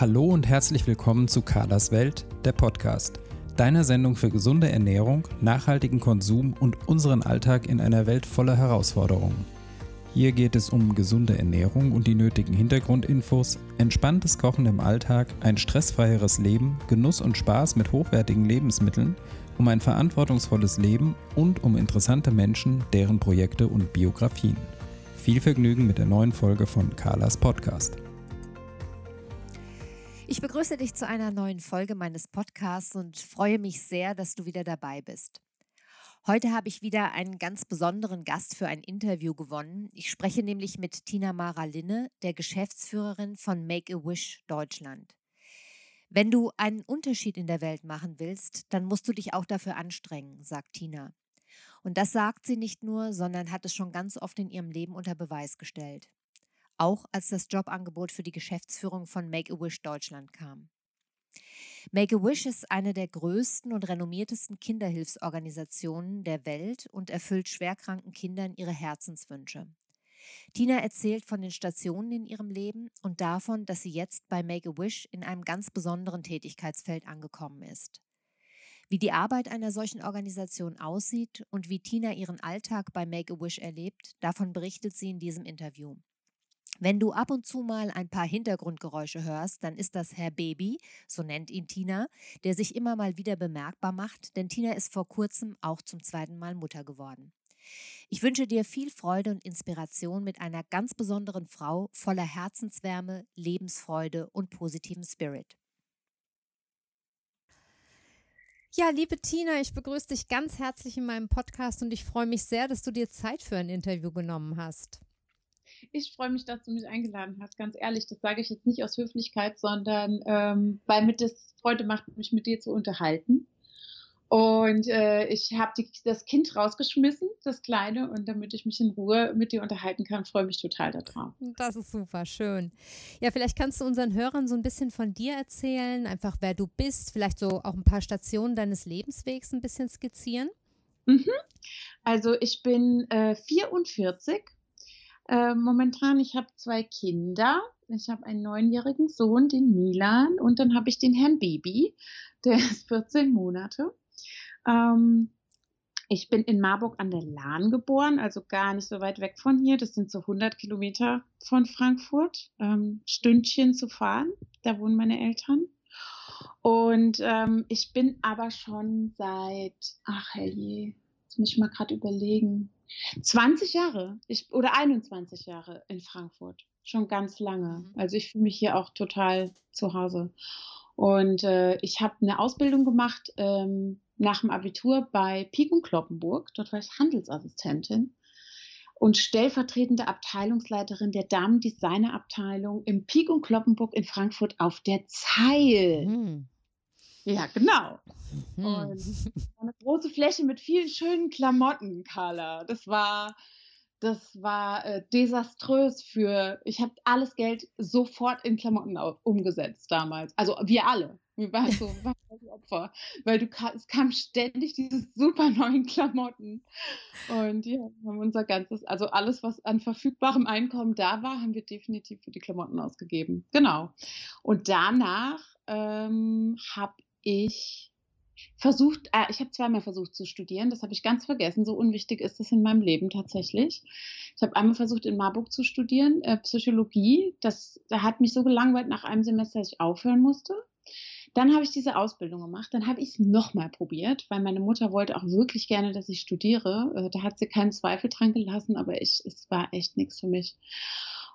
Hallo und herzlich willkommen zu Carlas Welt, der Podcast. Deine Sendung für gesunde Ernährung, nachhaltigen Konsum und unseren Alltag in einer Welt voller Herausforderungen. Hier geht es um gesunde Ernährung und die nötigen Hintergrundinfos, entspanntes Kochen im Alltag, ein stressfreieres Leben, Genuss und Spaß mit hochwertigen Lebensmitteln, um ein verantwortungsvolles Leben und um interessante Menschen, deren Projekte und Biografien. Viel Vergnügen mit der neuen Folge von Carlas Podcast. Ich begrüße dich zu einer neuen Folge meines Podcasts und freue mich sehr, dass du wieder dabei bist. Heute habe ich wieder einen ganz besonderen Gast für ein Interview gewonnen. Ich spreche nämlich mit Tina Mara Linne, der Geschäftsführerin von Make a Wish Deutschland. Wenn du einen Unterschied in der Welt machen willst, dann musst du dich auch dafür anstrengen, sagt Tina. Und das sagt sie nicht nur, sondern hat es schon ganz oft in ihrem Leben unter Beweis gestellt auch als das Jobangebot für die Geschäftsführung von Make-A-Wish Deutschland kam. Make-A-Wish ist eine der größten und renommiertesten Kinderhilfsorganisationen der Welt und erfüllt schwerkranken Kindern ihre Herzenswünsche. Tina erzählt von den Stationen in ihrem Leben und davon, dass sie jetzt bei Make-A-Wish in einem ganz besonderen Tätigkeitsfeld angekommen ist. Wie die Arbeit einer solchen Organisation aussieht und wie Tina ihren Alltag bei Make-A-Wish erlebt, davon berichtet sie in diesem Interview. Wenn du ab und zu mal ein paar Hintergrundgeräusche hörst, dann ist das Herr Baby, so nennt ihn Tina, der sich immer mal wieder bemerkbar macht, denn Tina ist vor kurzem auch zum zweiten Mal Mutter geworden. Ich wünsche dir viel Freude und Inspiration mit einer ganz besonderen Frau voller Herzenswärme, Lebensfreude und positiven Spirit. Ja, liebe Tina, ich begrüße dich ganz herzlich in meinem Podcast und ich freue mich sehr, dass du dir Zeit für ein Interview genommen hast. Ich freue mich, dass du mich eingeladen hast. Ganz ehrlich, das sage ich jetzt nicht aus Höflichkeit, sondern ähm, weil mir das Freude macht, mich mit dir zu unterhalten. Und äh, ich habe das Kind rausgeschmissen, das Kleine, und damit ich mich in Ruhe mit dir unterhalten kann, freue mich total darauf. Das ist super, schön. Ja, vielleicht kannst du unseren Hörern so ein bisschen von dir erzählen, einfach wer du bist, vielleicht so auch ein paar Stationen deines Lebenswegs ein bisschen skizzieren. Mhm. Also ich bin äh, 44 äh, momentan, ich habe zwei Kinder. Ich habe einen neunjährigen Sohn, den Milan, und dann habe ich den Herrn Baby, der ist 14 Monate. Ähm, ich bin in Marburg an der Lahn geboren, also gar nicht so weit weg von hier. Das sind so 100 Kilometer von Frankfurt. Ähm, Stündchen zu fahren. Da wohnen meine Eltern. Und ähm, ich bin aber schon seit, ach herrje, jetzt muss ich mal gerade überlegen, 20 Jahre ich, oder 21 Jahre in Frankfurt. Schon ganz lange. Mhm. Also ich fühle mich hier auch total zu Hause. Und äh, ich habe eine Ausbildung gemacht ähm, nach dem Abitur bei Pik und Kloppenburg. Dort war ich Handelsassistentin und stellvertretende Abteilungsleiterin der Damen-Designer-Abteilung im Pik und Kloppenburg in Frankfurt auf der Zeil. Mhm. Ja, genau. Mhm. Und eine große Fläche mit vielen schönen Klamotten, Carla. Das war, das war äh, desaströs für. Ich habe alles Geld sofort in Klamotten umgesetzt damals. Also wir alle. Wir waren so waren Opfer, weil du es kam ständig diese super neuen Klamotten und ja, haben unser ganzes, also alles, was an verfügbarem Einkommen da war, haben wir definitiv für die Klamotten ausgegeben. Genau. Und danach ähm, habe ich versucht, äh, ich habe zweimal versucht zu studieren, das habe ich ganz vergessen, so unwichtig ist es in meinem Leben tatsächlich. Ich habe einmal versucht in Marburg zu studieren, äh, Psychologie, das, das hat mich so gelangweilt nach einem Semester, dass ich aufhören musste. Dann habe ich diese Ausbildung gemacht, dann habe ich es nochmal probiert, weil meine Mutter wollte auch wirklich gerne, dass ich studiere. Äh, da hat sie keinen Zweifel dran gelassen, aber ich, es war echt nichts für mich.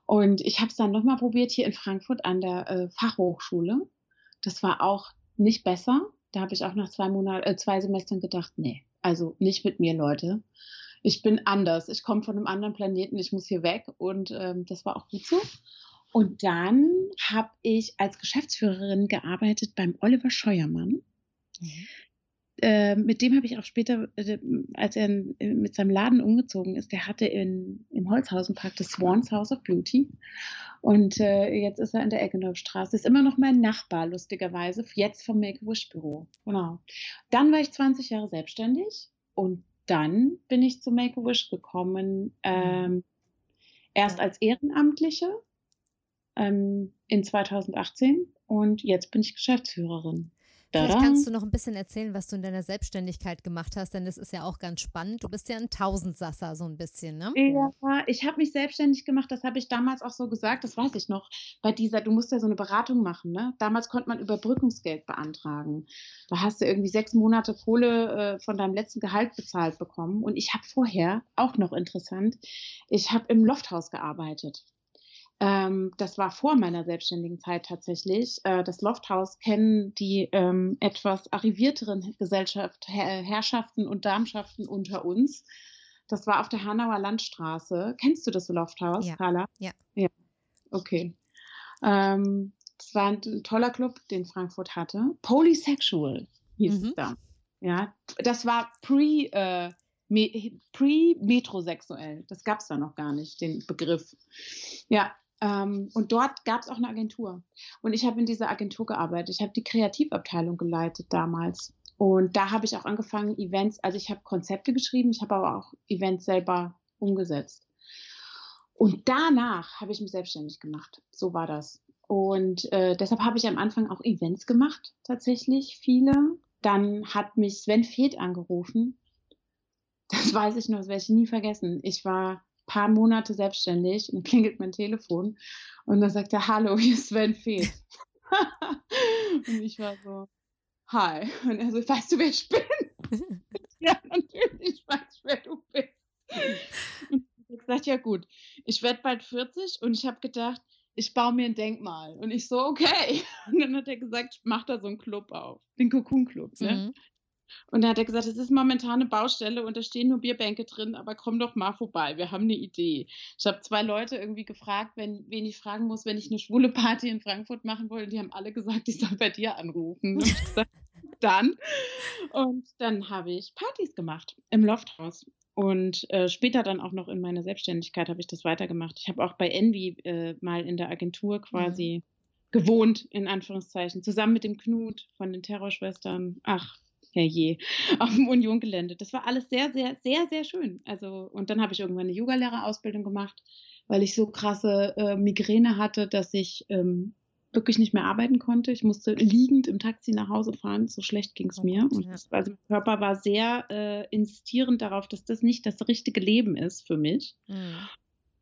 Und ich habe es dann nochmal probiert hier in Frankfurt an der äh, Fachhochschule. Das war auch nicht besser. Da habe ich auch nach zwei Monaten, äh, zwei Semestern gedacht, nee, also nicht mit mir, Leute. Ich bin anders. Ich komme von einem anderen Planeten. Ich muss hier weg. Und ähm, das war auch gut so. Und dann habe ich als Geschäftsführerin gearbeitet beim Oliver Scheuermann. Mhm. Äh, mit dem habe ich auch später, äh, als er in, mit seinem Laden umgezogen ist, der hatte in, im Holzhausenpark das Swans House of Beauty. Und äh, jetzt ist er in der Eggenolfstraße. Ist immer noch mein Nachbar, lustigerweise, jetzt vom Make-A-Wish-Büro. Genau. Dann war ich 20 Jahre selbstständig und dann bin ich zu Make-A-Wish gekommen, ähm, erst als Ehrenamtliche ähm, in 2018 und jetzt bin ich Geschäftsführerin. Vielleicht kannst du noch ein bisschen erzählen, was du in deiner Selbstständigkeit gemacht hast, denn das ist ja auch ganz spannend. Du bist ja ein Tausendsasser so ein bisschen, ne? Ja, ich habe mich selbstständig gemacht, das habe ich damals auch so gesagt, das weiß ich noch, bei dieser, du musst ja so eine Beratung machen, ne? Damals konnte man Überbrückungsgeld beantragen. Da hast du irgendwie sechs Monate Kohle äh, von deinem letzten Gehalt bezahlt bekommen. Und ich habe vorher, auch noch interessant, ich habe im Lofthaus gearbeitet. Ähm, das war vor meiner selbstständigen Zeit tatsächlich. Äh, das Lofthaus kennen die ähm, etwas arrivierteren Gesellschaft, Her Herrschaften und Darmschaften unter uns. Das war auf der Hanauer Landstraße. Kennst du das Lofthaus, ja. Carla? Ja. Ja, okay. Ähm, das war ein toller Club, den Frankfurt hatte. Polysexual hieß mhm. es da. Ja, das war pre, äh, pre-metrosexuell. Das gab es da noch gar nicht, den Begriff. Ja, ähm, und dort gab es auch eine Agentur. Und ich habe in dieser Agentur gearbeitet. Ich habe die Kreativabteilung geleitet damals. Und da habe ich auch angefangen, Events, also ich habe Konzepte geschrieben, ich habe aber auch Events selber umgesetzt. Und danach habe ich mich selbstständig gemacht. So war das. Und äh, deshalb habe ich am Anfang auch Events gemacht, tatsächlich viele. Dann hat mich Sven Feth angerufen. Das weiß ich noch, das werde ich nie vergessen. Ich war paar Monate selbstständig und klingelt mein Telefon und dann sagt er, hallo, hier ist Sven Feth. und ich war so, hi. Und er so, weißt du, wer ich bin? ja, natürlich weiß ich, wer du bist. Und ich habe gesagt, ja gut, ich werde bald 40 und ich habe gedacht, ich baue mir ein Denkmal. Und ich so, okay. Und dann hat er gesagt, ich mache da so einen Club auf, den Cocoon Club. Ne? Mhm. Und da hat er gesagt, es ist momentan eine Baustelle und da stehen nur Bierbänke drin, aber komm doch mal vorbei, wir haben eine Idee. Ich habe zwei Leute irgendwie gefragt, wenn, wen ich fragen muss, wenn ich eine schwule Party in Frankfurt machen wollte. Die haben alle gesagt, ich soll bei dir anrufen. Und ich gesagt, dann. Und dann habe ich Partys gemacht im Lofthaus. Und äh, später dann auch noch in meiner Selbstständigkeit habe ich das weitergemacht. Ich habe auch bei Envy äh, mal in der Agentur quasi mhm. gewohnt, in Anführungszeichen, zusammen mit dem Knut von den Terrorschwestern. Ach, herrje, auf dem Union-Gelände. Das war alles sehr, sehr, sehr, sehr schön. Also, und dann habe ich irgendwann eine Yogalehrerausbildung gemacht, weil ich so krasse äh, Migräne hatte, dass ich ähm, wirklich nicht mehr arbeiten konnte. Ich musste liegend im Taxi nach Hause fahren, so schlecht ging es oh mir. Und das, also mein Körper war sehr äh, insistierend darauf, dass das nicht das richtige Leben ist für mich. Mhm.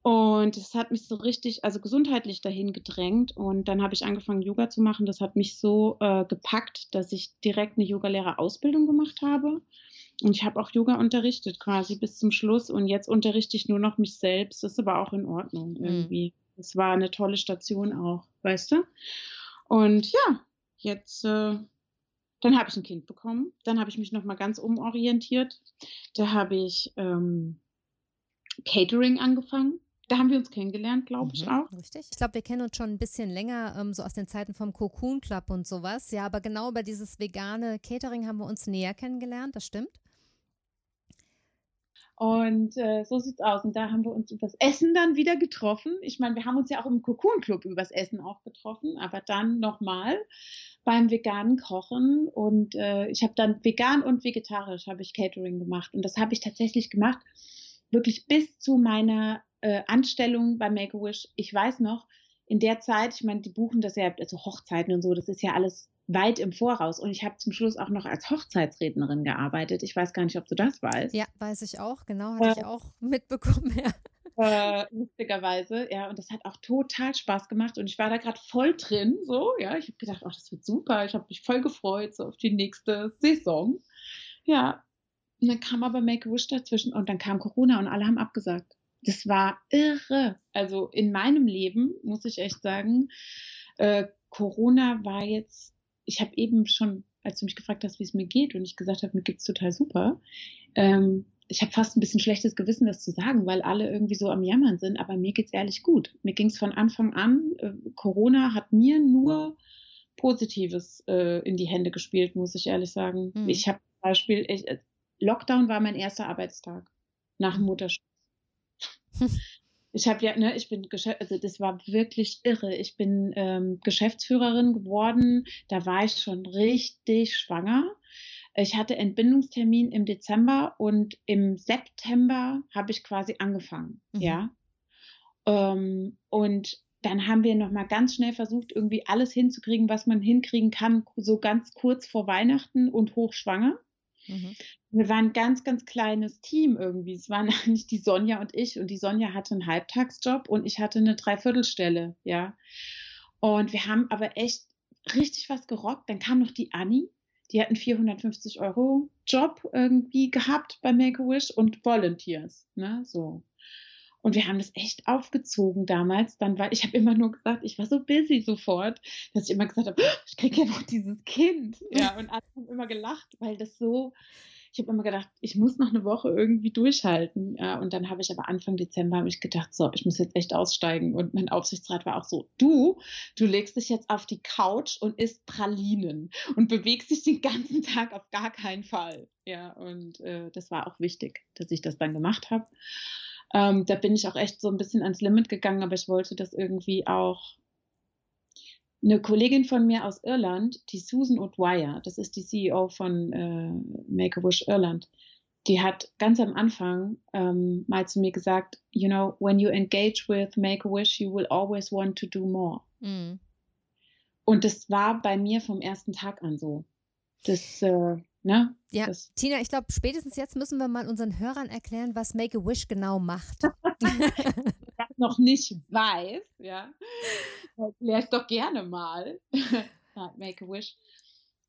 Und es hat mich so richtig, also gesundheitlich dahin gedrängt. Und dann habe ich angefangen, Yoga zu machen. Das hat mich so äh, gepackt, dass ich direkt eine Yogalehrerausbildung gemacht habe. Und ich habe auch Yoga unterrichtet quasi bis zum Schluss. Und jetzt unterrichte ich nur noch mich selbst. Das ist aber auch in Ordnung mhm. irgendwie. Es war eine tolle Station auch, weißt du? Und ja, jetzt, äh, dann habe ich ein Kind bekommen. Dann habe ich mich nochmal ganz umorientiert. Da habe ich ähm, Catering angefangen da haben wir uns kennengelernt, glaube ich mhm, auch. Richtig. Ich glaube, wir kennen uns schon ein bisschen länger, ähm, so aus den Zeiten vom Cocoon Club und sowas. Ja, aber genau über dieses vegane Catering haben wir uns näher kennengelernt, das stimmt. Und äh, so sieht's aus. Und da haben wir uns übers Essen dann wieder getroffen. Ich meine, wir haben uns ja auch im Cocoon Club übers Essen auch getroffen, aber dann nochmal beim veganen Kochen. Und äh, ich habe dann vegan und vegetarisch habe ich Catering gemacht. Und das habe ich tatsächlich gemacht, wirklich bis zu meiner äh, Anstellung bei Make-A-Wish, ich weiß noch, in der Zeit, ich meine, die buchen das ja, also Hochzeiten und so, das ist ja alles weit im Voraus. Und ich habe zum Schluss auch noch als Hochzeitsrednerin gearbeitet. Ich weiß gar nicht, ob du das weißt. Ja, weiß ich auch, genau, hatte äh, ich auch mitbekommen, ja. Äh, lustigerweise, ja, und das hat auch total Spaß gemacht. Und ich war da gerade voll drin, so, ja, ich habe gedacht, oh, das wird super, ich habe mich voll gefreut, so auf die nächste Saison, ja, und dann kam aber Make-A-Wish dazwischen und dann kam Corona und alle haben abgesagt das war irre. Also in meinem Leben, muss ich echt sagen, äh, Corona war jetzt, ich habe eben schon, als du mich gefragt hast, wie es mir geht, und ich gesagt habe, mir geht's total super, ähm, ich habe fast ein bisschen schlechtes Gewissen, das zu sagen, weil alle irgendwie so am Jammern sind, aber mir geht's ehrlich gut. Mir ging's von Anfang an, äh, Corona hat mir nur Positives äh, in die Hände gespielt, muss ich ehrlich sagen. Mhm. Ich habe zum Beispiel, ich, äh, Lockdown war mein erster Arbeitstag nach dem hm. Mutterschutz. Ich habe ja, ne, ich bin, also das war wirklich irre. Ich bin ähm, Geschäftsführerin geworden. Da war ich schon richtig schwanger. Ich hatte Entbindungstermin im Dezember und im September habe ich quasi angefangen, mhm. ja. Ähm, und dann haben wir nochmal ganz schnell versucht, irgendwie alles hinzukriegen, was man hinkriegen kann, so ganz kurz vor Weihnachten und hochschwanger. Mhm. Wir waren ein ganz, ganz kleines Team irgendwie. Es waren eigentlich die Sonja und ich. Und die Sonja hatte einen Halbtagsjob und ich hatte eine Dreiviertelstelle, ja. Und wir haben aber echt richtig was gerockt. Dann kam noch die Annie. Die hat einen 450 Euro Job irgendwie gehabt bei Make-A-Wish und Volunteers, ne, so. Und wir haben das echt aufgezogen damals. Dann war, ich habe immer nur gesagt, ich war so busy sofort, dass ich immer gesagt habe, oh, ich kriege ja noch dieses Kind. Ja, und alle haben immer gelacht, weil das so, ich habe immer gedacht, ich muss noch eine Woche irgendwie durchhalten. Ja, und dann habe ich aber Anfang Dezember habe ich gedacht, so, ich muss jetzt echt aussteigen. Und mein Aufsichtsrat war auch so, du, du legst dich jetzt auf die Couch und isst Pralinen und bewegst dich den ganzen Tag auf gar keinen Fall. Ja, und äh, das war auch wichtig, dass ich das dann gemacht habe. Ähm, da bin ich auch echt so ein bisschen ans Limit gegangen, aber ich wollte das irgendwie auch. Eine Kollegin von mir aus Irland, die Susan O'Dwyer, das ist die CEO von äh, Make-A-Wish Irland, die hat ganz am Anfang ähm, mal zu mir gesagt, you know, when you engage with Make-A-Wish, you will always want to do more. Mm. Und das war bei mir vom ersten Tag an so. Das, äh, Ne? Ja, das Tina, ich glaube, spätestens jetzt müssen wir mal unseren Hörern erklären, was Make-A-Wish genau macht. Wer noch nicht weiß, ja, erklär es doch gerne mal. Make-A-Wish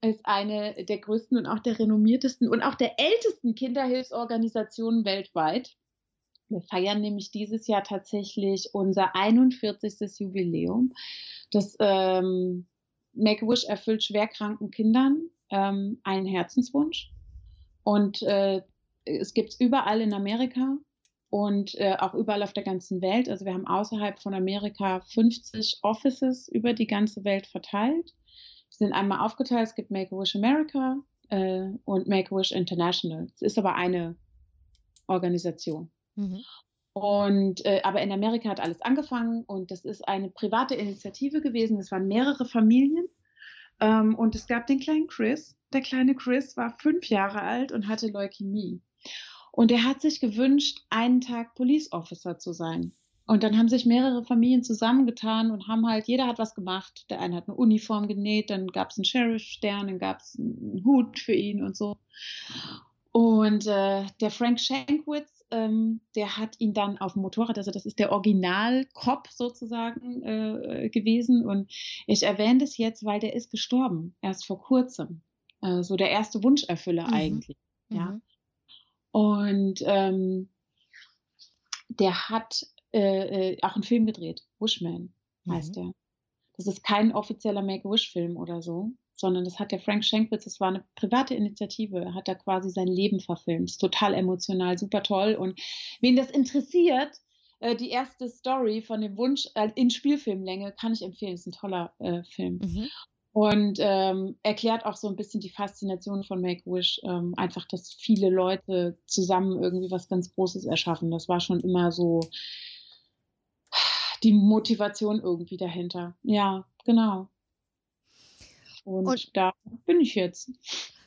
ist eine der größten und auch der renommiertesten und auch der ältesten Kinderhilfsorganisationen weltweit. Wir feiern nämlich dieses Jahr tatsächlich unser 41. Jubiläum. Das ähm, Make-A-Wish erfüllt schwerkranken Kindern ähm, einen Herzenswunsch. Und äh, es gibt es überall in Amerika und äh, auch überall auf der ganzen Welt. Also wir haben außerhalb von Amerika 50 Offices über die ganze Welt verteilt. Die sind einmal aufgeteilt. Es gibt Make-A-Wish America äh, und Make-A-Wish International. Es ist aber eine Organisation. Mhm. Und äh, aber in Amerika hat alles angefangen und das ist eine private Initiative gewesen. Es waren mehrere Familien ähm, und es gab den kleinen Chris. Der kleine Chris war fünf Jahre alt und hatte Leukämie. Und er hat sich gewünscht, einen Tag Police Officer zu sein. Und dann haben sich mehrere Familien zusammengetan und haben halt, jeder hat was gemacht. Der eine hat eine Uniform genäht, dann gab es einen Sheriff-Stern, dann gab es einen Hut für ihn und so. Und äh, der Frank Shankwitz ähm, der hat ihn dann auf dem Motorrad, also das ist der Original-Cop sozusagen äh, gewesen. Und ich erwähne das jetzt, weil der ist gestorben, erst vor kurzem. Äh, so der erste Wunscherfüller mhm. eigentlich. Ja. Mhm. Und ähm, der hat äh, äh auch einen Film gedreht, Wishman heißt mhm. der. Das ist kein offizieller Make-A-Wish-Film oder so, sondern das hat der Frank Schenkwitz, das war eine private Initiative, hat da quasi sein Leben verfilmt. Ist total emotional, super toll. Und wen das interessiert, äh, die erste Story von dem Wunsch äh, in Spielfilmlänge kann ich empfehlen. Ist ein toller äh, Film. Mhm. Und ähm, erklärt auch so ein bisschen die Faszination von Make-Wish. Ähm, einfach, dass viele Leute zusammen irgendwie was ganz Großes erschaffen. Das war schon immer so die Motivation irgendwie dahinter. Ja, genau. Und, und da bin ich jetzt.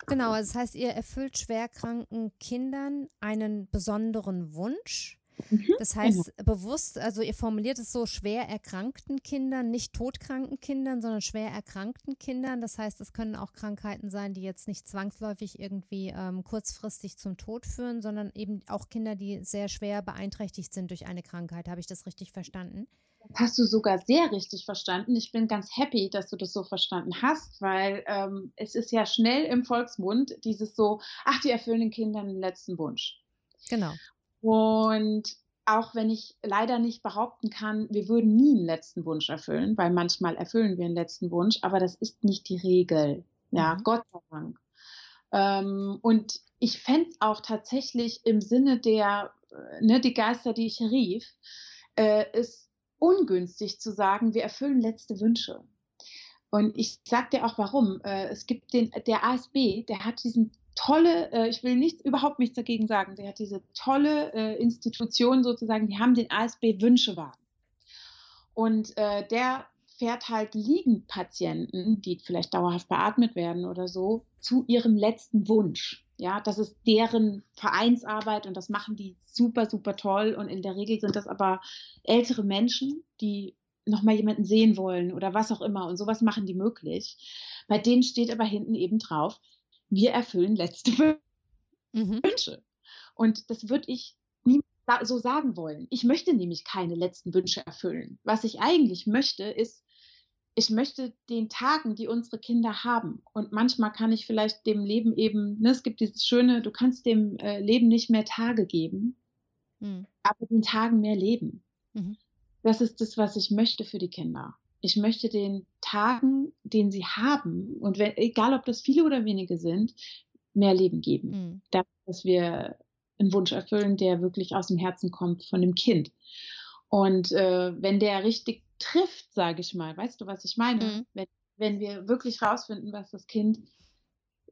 Genau, also das heißt, ihr erfüllt schwerkranken Kindern einen besonderen Wunsch. Mhm, das heißt genau. bewusst, also ihr formuliert es so schwer erkrankten Kindern, nicht todkranken Kindern, sondern schwer erkrankten Kindern. Das heißt, es können auch Krankheiten sein, die jetzt nicht zwangsläufig irgendwie ähm, kurzfristig zum Tod führen, sondern eben auch Kinder, die sehr schwer beeinträchtigt sind durch eine Krankheit. Habe ich das richtig verstanden? Hast du sogar sehr richtig verstanden. Ich bin ganz happy, dass du das so verstanden hast, weil ähm, es ist ja schnell im Volksmund dieses so, ach, die erfüllen den Kindern den letzten Wunsch. Genau. Und auch wenn ich leider nicht behaupten kann, wir würden nie einen letzten Wunsch erfüllen, weil manchmal erfüllen wir einen letzten Wunsch, aber das ist nicht die Regel. Ja, mhm. Gott sei Dank. Ähm, und ich fände es auch tatsächlich im Sinne der, äh, ne, die Geister, die ich rief, äh, ist ungünstig zu sagen, wir erfüllen letzte Wünsche. Und ich sage dir auch warum. Äh, es gibt den, der ASB, der hat diesen tolle, äh, ich will nichts, überhaupt nichts dagegen sagen, der hat diese tolle äh, Institution sozusagen, die haben den ASB Wünschewagen. Und der fährt halt Liegenpatienten, die vielleicht dauerhaft beatmet werden oder so, zu ihrem letzten Wunsch. Ja, das ist deren Vereinsarbeit und das machen die super, super toll. Und in der Regel sind das aber ältere Menschen, die nochmal jemanden sehen wollen oder was auch immer. Und sowas machen die möglich. Bei denen steht aber hinten eben drauf, wir erfüllen letzte mhm. Wünsche. Und das würde ich nie so sagen wollen. Ich möchte nämlich keine letzten Wünsche erfüllen. Was ich eigentlich möchte, ist, ich möchte den Tagen, die unsere Kinder haben. Und manchmal kann ich vielleicht dem Leben eben, ne, es gibt dieses schöne, du kannst dem äh, Leben nicht mehr Tage geben, mhm. aber den Tagen mehr Leben. Mhm. Das ist das, was ich möchte für die Kinder. Ich möchte den Tagen, den sie haben, und wenn, egal ob das viele oder wenige sind, mehr Leben geben. Mhm. dass wir einen Wunsch erfüllen, der wirklich aus dem Herzen kommt von dem Kind. Und äh, wenn der richtig trifft, sage ich mal, weißt du, was ich meine? Mhm. Wenn, wenn wir wirklich rausfinden, was das Kind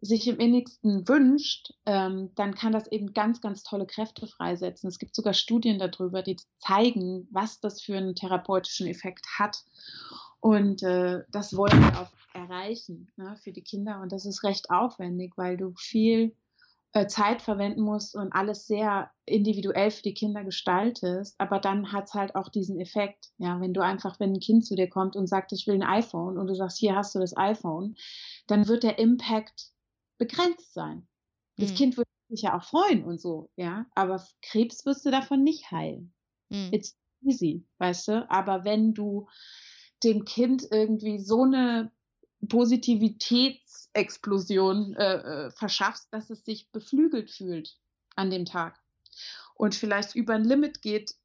sich im innigsten wünscht, ähm, dann kann das eben ganz, ganz tolle Kräfte freisetzen. Es gibt sogar Studien darüber, die zeigen, was das für einen therapeutischen Effekt hat. Und äh, das wollen wir auch erreichen ne, für die Kinder. Und das ist recht aufwendig, weil du viel äh, Zeit verwenden musst und alles sehr individuell für die Kinder gestaltest, aber dann hat es halt auch diesen Effekt. Ja, wenn du einfach, wenn ein Kind zu dir kommt und sagt, ich will ein iPhone und du sagst, hier hast du das iPhone, dann wird der Impact begrenzt sein. Das mhm. Kind wird sich ja auch freuen und so, ja, aber Krebs wirst du davon nicht heilen. Mhm. It's easy, weißt du, aber wenn du dem Kind irgendwie so eine Positivitätsexplosion äh, äh, verschaffst, dass es sich beflügelt fühlt an dem Tag und vielleicht über ein Limit geht,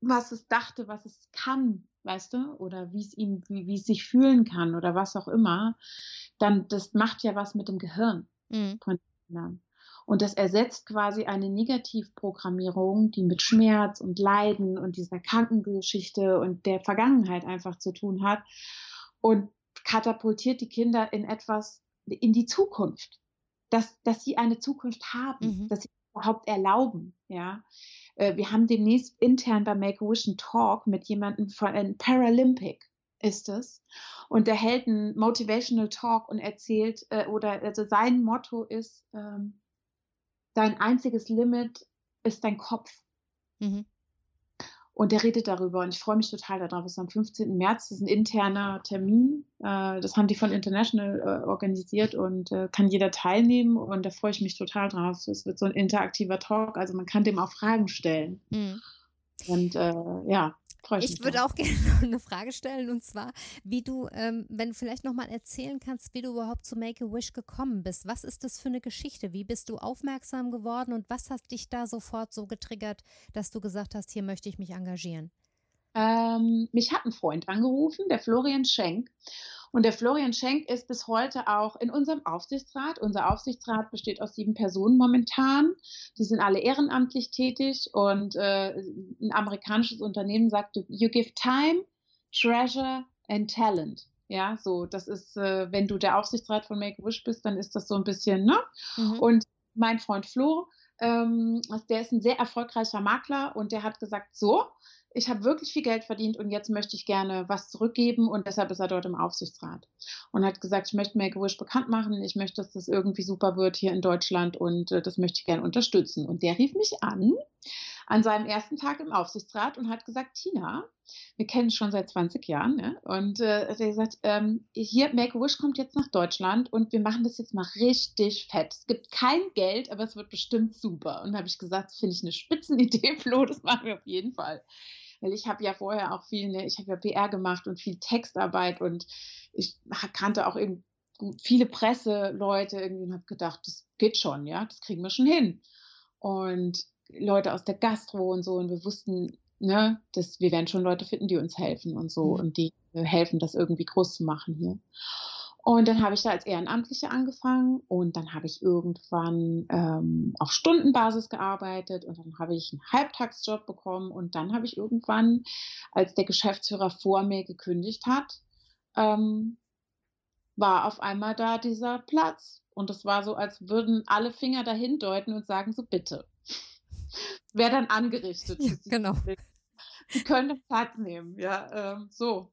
was es dachte, was es kann, weißt du, oder wie es ihm, wie, wie es sich fühlen kann oder was auch immer, dann das macht ja was mit dem Gehirn mhm. von Kindern. Und das ersetzt quasi eine Negativprogrammierung, die mit Schmerz und Leiden und dieser Krankengeschichte und der Vergangenheit einfach zu tun hat. Und katapultiert die Kinder in etwas, in die Zukunft. Dass, dass sie eine Zukunft haben, mhm. dass sie überhaupt erlauben, ja. Äh, wir haben demnächst intern bei Make-A-Wish einen Talk mit jemandem von einem Paralympic ist es. Und der hält einen Motivational Talk und erzählt, äh, oder also sein Motto ist, ähm, dein einziges Limit ist dein Kopf. Mhm. Und der redet darüber und ich freue mich total darauf. Es ist am 15. März, das ist ein interner Termin. Äh, das haben die von International äh, organisiert und äh, kann jeder teilnehmen und da freue ich mich total drauf. Es wird so ein interaktiver Talk, also man kann dem auch Fragen stellen. Mhm. Und ja, ich würde auch gerne noch eine Frage stellen und zwar, wie du, ähm, wenn du vielleicht nochmal erzählen kannst, wie du überhaupt zu Make a Wish gekommen bist. Was ist das für eine Geschichte? Wie bist du aufmerksam geworden und was hat dich da sofort so getriggert, dass du gesagt hast, hier möchte ich mich engagieren? Ähm, mich hat ein Freund angerufen, der Florian Schenk. Und der Florian Schenk ist bis heute auch in unserem Aufsichtsrat. Unser Aufsichtsrat besteht aus sieben Personen momentan. Die sind alle ehrenamtlich tätig und äh, ein amerikanisches Unternehmen sagt, you give time, treasure and talent. Ja, so, das ist, äh, wenn du der Aufsichtsrat von Make-A-Wish bist, dann ist das so ein bisschen, ne? Mhm. Und mein Freund Flo, ähm, der ist ein sehr erfolgreicher Makler und der hat gesagt, so, ich habe wirklich viel Geld verdient und jetzt möchte ich gerne was zurückgeben und deshalb ist er dort im Aufsichtsrat und hat gesagt, ich möchte Make-A-Wish bekannt machen, ich möchte, dass das irgendwie super wird hier in Deutschland und äh, das möchte ich gerne unterstützen. Und der rief mich an an seinem ersten Tag im Aufsichtsrat und hat gesagt, Tina, wir kennen schon seit 20 Jahren, ne? und äh, hat gesagt, ähm, hier Make-A-Wish kommt jetzt nach Deutschland und wir machen das jetzt mal richtig fett. Es gibt kein Geld, aber es wird bestimmt super. Und da habe ich gesagt, finde ich eine Spitzenidee, Flo, das machen wir auf jeden Fall weil ich habe ja vorher auch viel, ne, ich habe ja PR gemacht und viel Textarbeit und ich kannte auch eben viele Presseleute irgendwie und habe gedacht, das geht schon, ja, das kriegen wir schon hin. Und Leute aus der Gastro und so und wir wussten, ne, dass wir werden schon Leute finden, die uns helfen und so mhm. und die helfen, das irgendwie groß zu machen hier. Und dann habe ich da als Ehrenamtliche angefangen und dann habe ich irgendwann ähm, auf Stundenbasis gearbeitet und dann habe ich einen Halbtagsjob bekommen und dann habe ich irgendwann, als der Geschäftsführer vor mir gekündigt hat, ähm, war auf einmal da dieser Platz. Und es war so, als würden alle Finger dahin deuten und sagen, so bitte. Wer dann angerichtet. Ja, genau. Sie können Platz nehmen, ja, ähm, so.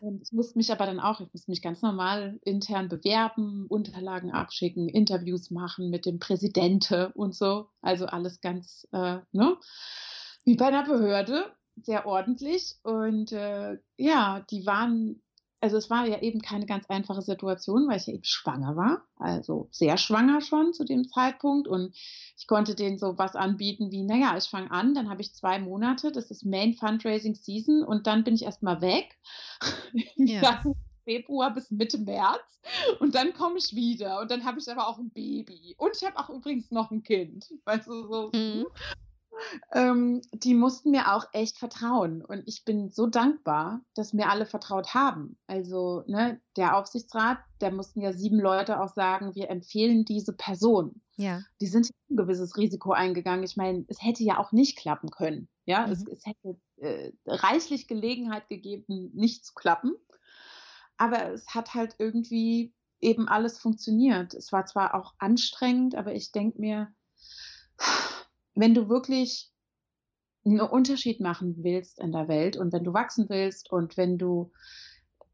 Und ich musste mich aber dann auch, ich musste mich ganz normal intern bewerben, Unterlagen abschicken, Interviews machen mit dem Präsidenten und so. Also alles ganz, äh, ne, wie bei einer Behörde. sehr ordentlich. Und äh, ja, die waren, also es war ja eben keine ganz einfache Situation, weil ich ja eben schwanger war, also sehr schwanger schon zu dem Zeitpunkt. Und ich konnte denen so was anbieten wie, naja, ich fange an, dann habe ich zwei Monate, das ist Main Fundraising Season und dann bin ich erstmal weg. Ja. Februar bis Mitte März und dann komme ich wieder und dann habe ich aber auch ein Baby und ich habe auch übrigens noch ein Kind. Weißt du, so. Mhm ähm, die mussten mir auch echt vertrauen. Und ich bin so dankbar, dass mir alle vertraut haben. Also, ne, der Aufsichtsrat, da mussten ja sieben Leute auch sagen, wir empfehlen diese Person. Ja. Die sind ein gewisses Risiko eingegangen. Ich meine, es hätte ja auch nicht klappen können. Ja, mhm. es, es, hätte äh, reichlich Gelegenheit gegeben, nicht zu klappen. Aber es hat halt irgendwie eben alles funktioniert. Es war zwar auch anstrengend, aber ich denke mir, wenn du wirklich einen Unterschied machen willst in der Welt und wenn du wachsen willst und wenn du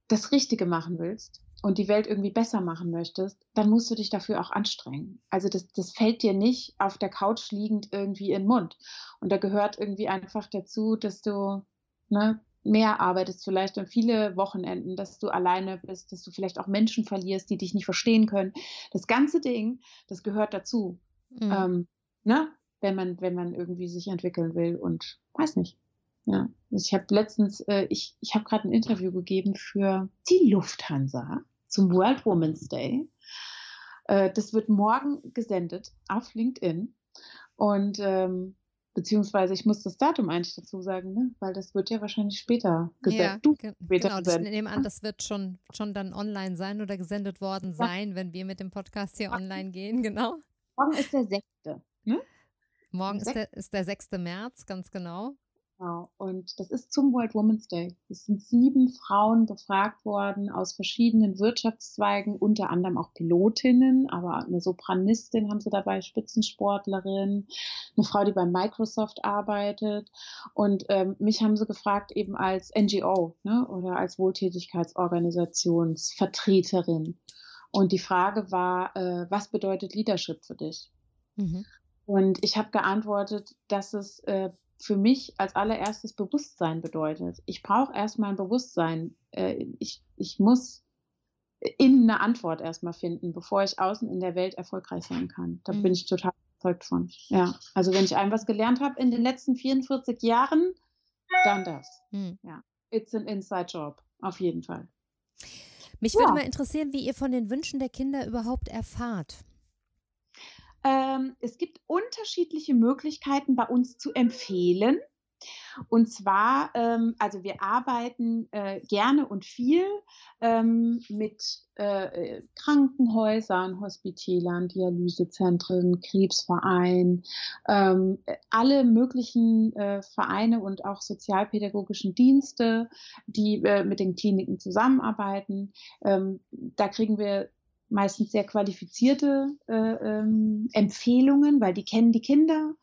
das Richtige machen willst und die Welt irgendwie besser machen möchtest, dann musst du dich dafür auch anstrengen. Also das, das fällt dir nicht auf der Couch liegend irgendwie in den Mund. Und da gehört irgendwie einfach dazu, dass du ne, mehr arbeitest, vielleicht an viele Wochenenden, dass du alleine bist, dass du vielleicht auch Menschen verlierst, die dich nicht verstehen können. Das ganze Ding, das gehört dazu. Mhm. Ähm, ne? Wenn man, wenn man irgendwie sich entwickeln will und weiß nicht. Ja, ich habe letztens, äh, ich, ich habe gerade ein Interview gegeben für die Lufthansa zum World Women's Day. Äh, das wird morgen gesendet auf LinkedIn und ähm, beziehungsweise ich muss das Datum eigentlich dazu sagen, ne? weil das wird ja wahrscheinlich später gesendet. Ja, du später genau, gesendet. ich nehme an, das wird schon, schon dann online sein oder gesendet worden sein, ja. wenn wir mit dem Podcast hier online gehen, genau. Morgen ist der 6. Ne? Morgen ist der, ist der 6. März, ganz genau. Genau. Und das ist zum World Women's Day. Es sind sieben Frauen befragt worden aus verschiedenen Wirtschaftszweigen, unter anderem auch Pilotinnen, aber eine Sopranistin haben sie dabei, Spitzensportlerin, eine Frau, die bei Microsoft arbeitet. Und ähm, mich haben sie gefragt, eben als NGO ne, oder als Wohltätigkeitsorganisationsvertreterin. Und die Frage war, äh, was bedeutet Leadership für dich? Mhm. Und ich habe geantwortet, dass es äh, für mich als allererstes Bewusstsein bedeutet. Ich brauche erstmal ein Bewusstsein. Äh, ich, ich muss innen eine Antwort erstmal finden, bevor ich außen in der Welt erfolgreich sein kann. Da mhm. bin ich total überzeugt von. Ja, also wenn ich ein was gelernt habe in den letzten 44 Jahren, dann das. Mhm. Ja, it's an inside job, auf jeden Fall. Mich ja. würde mal interessieren, wie ihr von den Wünschen der Kinder überhaupt erfahrt. Ähm, es gibt unterschiedliche Möglichkeiten bei uns zu empfehlen. Und zwar, ähm, also wir arbeiten äh, gerne und viel ähm, mit äh, Krankenhäusern, Hospitälern, Dialysezentren, Krebsvereinen, ähm, alle möglichen äh, Vereine und auch sozialpädagogischen Dienste, die äh, mit den Kliniken zusammenarbeiten. Ähm, da kriegen wir meistens sehr qualifizierte äh, ähm, Empfehlungen, weil die kennen die Kinder,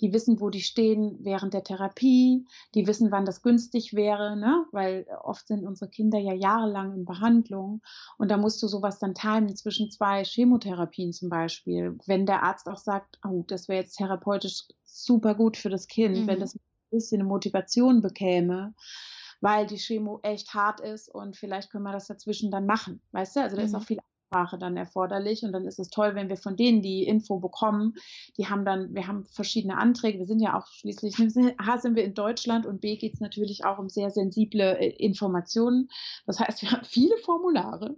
die wissen, wo die stehen während der Therapie, die wissen, wann das günstig wäre, ne? weil oft sind unsere Kinder ja jahrelang in Behandlung und da musst du sowas dann timen zwischen zwei Chemotherapien zum Beispiel. Wenn der Arzt auch sagt, oh, das wäre jetzt therapeutisch super gut für das Kind, mhm. wenn das ein bisschen eine Motivation bekäme, weil die Chemo echt hart ist und vielleicht können wir das dazwischen dann machen. Weißt du, also da mhm. ist auch viel Sprache dann erforderlich und dann ist es toll, wenn wir von denen die Info bekommen. Die haben dann, wir haben verschiedene Anträge. Wir sind ja auch schließlich, A sind wir in Deutschland und B geht es natürlich auch um sehr sensible äh, Informationen. Das heißt, wir haben viele Formulare.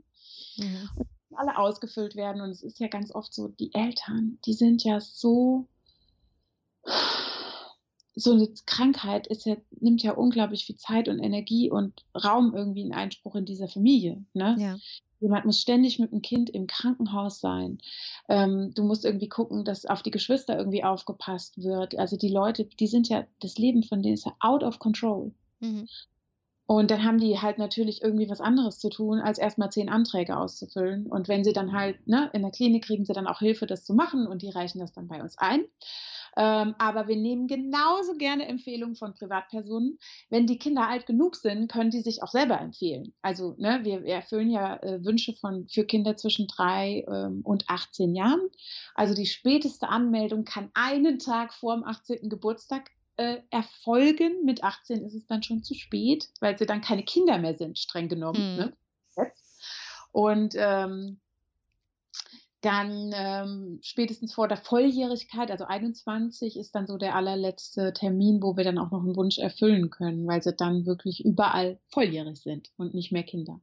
Mhm. Und alle ausgefüllt werden und es ist ja ganz oft so, die Eltern, die sind ja so so eine Krankheit ist ja, nimmt ja unglaublich viel Zeit und Energie und Raum irgendwie in Einspruch in dieser Familie. Ne? Ja. Jemand muss ständig mit dem Kind im Krankenhaus sein. Ähm, du musst irgendwie gucken, dass auf die Geschwister irgendwie aufgepasst wird. Also die Leute, die sind ja, das Leben von denen ist ja out of control. Mhm. Und dann haben die halt natürlich irgendwie was anderes zu tun, als erstmal zehn Anträge auszufüllen. Und wenn sie dann halt, ne, in der Klinik kriegen sie dann auch Hilfe, das zu machen und die reichen das dann bei uns ein. Ähm, aber wir nehmen genauso gerne Empfehlungen von Privatpersonen. Wenn die Kinder alt genug sind, können die sich auch selber empfehlen. Also ne, wir, wir erfüllen ja äh, Wünsche von, für Kinder zwischen drei ähm, und 18 Jahren. Also die späteste Anmeldung kann einen Tag vor dem 18. Geburtstag äh, erfolgen. Mit 18 ist es dann schon zu spät, weil sie dann keine Kinder mehr sind, streng genommen. Mhm. Ne? Und ähm, dann ähm, spätestens vor der Volljährigkeit, also 21, ist dann so der allerletzte Termin, wo wir dann auch noch einen Wunsch erfüllen können, weil sie dann wirklich überall volljährig sind und nicht mehr Kinder.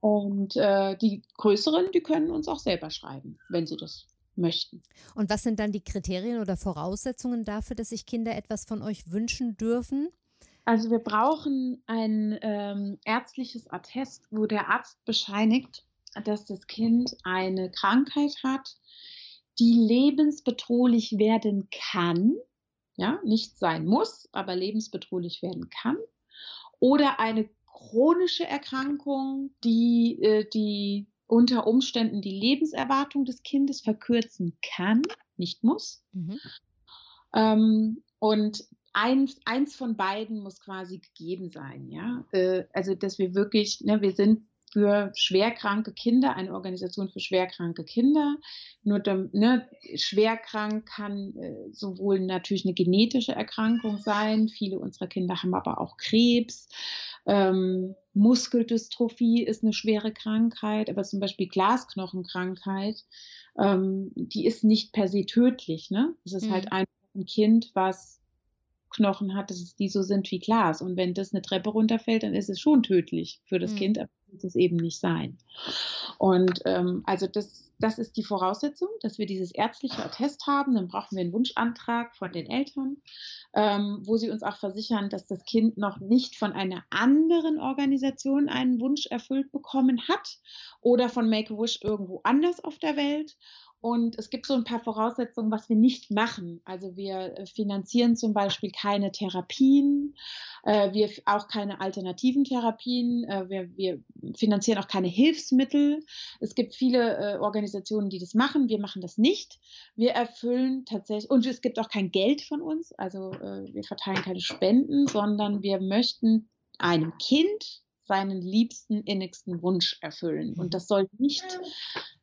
Und äh, die größeren, die können uns auch selber schreiben, wenn sie das möchten. Und was sind dann die Kriterien oder Voraussetzungen dafür, dass sich Kinder etwas von euch wünschen dürfen? Also wir brauchen ein ähm, ärztliches Attest, wo der Arzt bescheinigt, dass das Kind eine Krankheit hat, die lebensbedrohlich werden kann, ja, nicht sein muss, aber lebensbedrohlich werden kann, oder eine chronische Erkrankung, die, äh, die unter Umständen die Lebenserwartung des Kindes verkürzen kann, nicht muss. Mhm. Ähm, und eins, eins von beiden muss quasi gegeben sein, ja. Äh, also, dass wir wirklich, ne, wir sind für schwerkranke Kinder, eine Organisation für schwerkranke Kinder. Nur ne, schwerkrank kann äh, sowohl natürlich eine genetische Erkrankung sein. Viele unserer Kinder haben aber auch Krebs. Ähm, Muskeldystrophie ist eine schwere Krankheit, aber zum Beispiel Glasknochenkrankheit, ähm, die ist nicht per se tödlich. Ne? Es ist halt mhm. halt einfach ein Kind, was Knochen hat, dass die so sind wie Glas. Und wenn das eine Treppe runterfällt, dann ist es schon tödlich für das mhm. Kind, aber muss es eben nicht sein. Und ähm, also das, das ist die Voraussetzung, dass wir dieses ärztliche Attest haben. Dann brauchen wir einen Wunschantrag von den Eltern, ähm, wo sie uns auch versichern, dass das Kind noch nicht von einer anderen Organisation einen Wunsch erfüllt bekommen hat oder von Make-A-Wish irgendwo anders auf der Welt und es gibt so ein paar Voraussetzungen, was wir nicht machen. Also wir äh, finanzieren zum Beispiel keine Therapien, äh, wir auch keine alternativen Therapien, äh, wir, wir, finanzieren auch keine Hilfsmittel. Es gibt viele äh, Organisationen, die das machen. Wir machen das nicht. Wir erfüllen tatsächlich, und es gibt auch kein Geld von uns. Also äh, wir verteilen keine Spenden, sondern wir möchten einem Kind seinen liebsten, innigsten Wunsch erfüllen. Und das soll nicht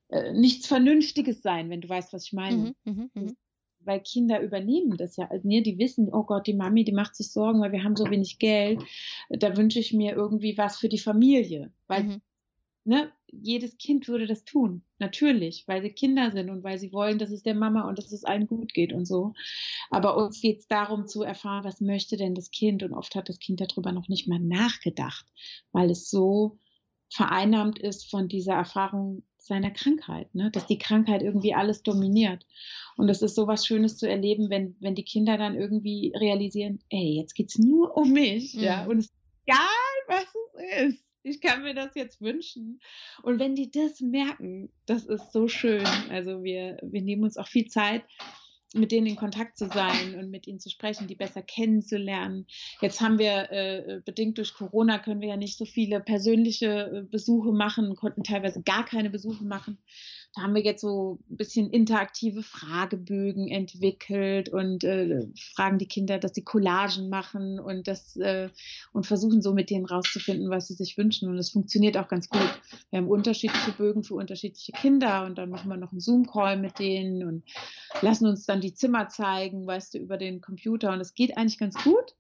äh, nichts Vernünftiges sein, wenn du weißt, was ich meine. Mhm, mh, mh. Weil Kinder übernehmen das ja. Also, ne, die wissen, oh Gott, die Mami, die macht sich Sorgen, weil wir haben so wenig Geld. Da wünsche ich mir irgendwie was für die Familie. Weil mhm. ne, jedes Kind würde das tun. Natürlich, weil sie Kinder sind und weil sie wollen, dass es der Mama und dass es allen gut geht und so. Aber uns geht es darum zu erfahren, was möchte denn das Kind? Und oft hat das Kind darüber noch nicht mal nachgedacht, weil es so vereinnahmt ist von dieser Erfahrung seiner Krankheit, ne? dass die Krankheit irgendwie alles dominiert. Und es ist so was Schönes zu erleben, wenn, wenn die Kinder dann irgendwie realisieren, ey, jetzt geht's nur um mich, mhm. ja, und es ist egal, was es ist. Ich kann mir das jetzt wünschen. Und wenn die das merken, das ist so schön. Also wir, wir nehmen uns auch viel Zeit, mit denen in Kontakt zu sein und mit ihnen zu sprechen, die besser kennenzulernen. Jetzt haben wir äh, bedingt durch Corona können wir ja nicht so viele persönliche äh, Besuche machen, konnten teilweise gar keine Besuche machen da haben wir jetzt so ein bisschen interaktive Fragebögen entwickelt und äh, fragen die Kinder, dass sie Collagen machen und das äh, und versuchen so mit denen rauszufinden, was sie sich wünschen. Und es funktioniert auch ganz gut. Wir haben unterschiedliche Bögen für unterschiedliche Kinder und dann machen wir noch einen Zoom-Call mit denen und lassen uns dann die Zimmer zeigen, weißt du, über den Computer. Und es geht eigentlich ganz gut.